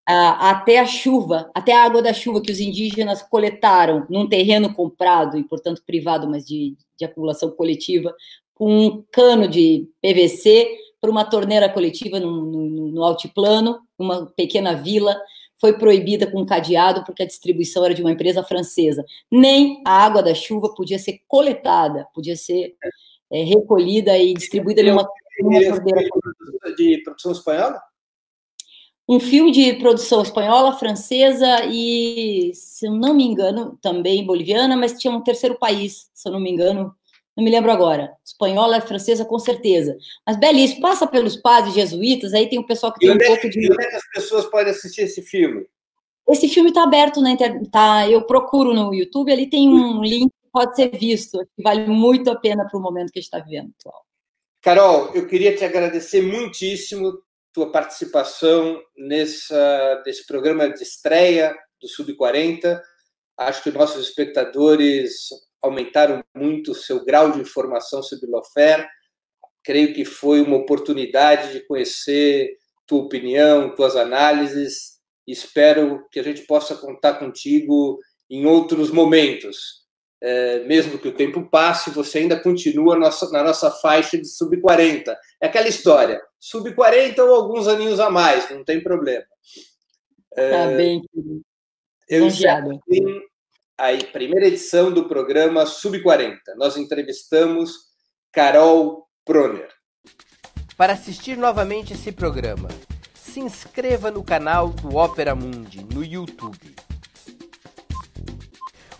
Até a chuva, até a água da chuva que os indígenas coletaram num terreno comprado e, portanto, privado, mas de, de acumulação coletiva, com um cano de PVC para uma torneira coletiva no, no, no altiplano, uma pequena vila, foi proibida com cadeado porque a distribuição era de uma empresa francesa. Nem a água da chuva podia ser coletada, podia ser é, recolhida e distribuída numa é de produção espanhola? um filme de produção espanhola, francesa e, se eu não me engano, também boliviana, mas tinha um terceiro país, se eu não me engano, não me lembro agora. Espanhola e francesa, com certeza. Mas belíssimo, passa pelos padres jesuítas, aí tem o pessoal que tem um é pouco de. E onde é que as pessoas podem assistir esse filme? Esse filme está aberto na internet, tá, eu procuro no YouTube, ali tem um link pode ser visto, que vale muito a pena para o momento que a gente está vivendo atual. Carol, eu queria te agradecer muitíssimo tua participação nessa, nesse programa de estreia do Sub-40. Acho que nossos espectadores aumentaram muito o seu grau de informação sobre Lofer. Creio que foi uma oportunidade de conhecer tua opinião, tuas análises espero que a gente possa contar contigo em outros momentos. É, mesmo que o tempo passe, você ainda continua nossa, na nossa faixa de sub-40. É aquela história, sub-40 ou alguns aninhos a mais, não tem problema. É, tá bem, Eu encerro a primeira edição do programa Sub-40. Nós entrevistamos Carol Proner. Para assistir novamente esse programa, se inscreva no canal do Opera Mundi no YouTube.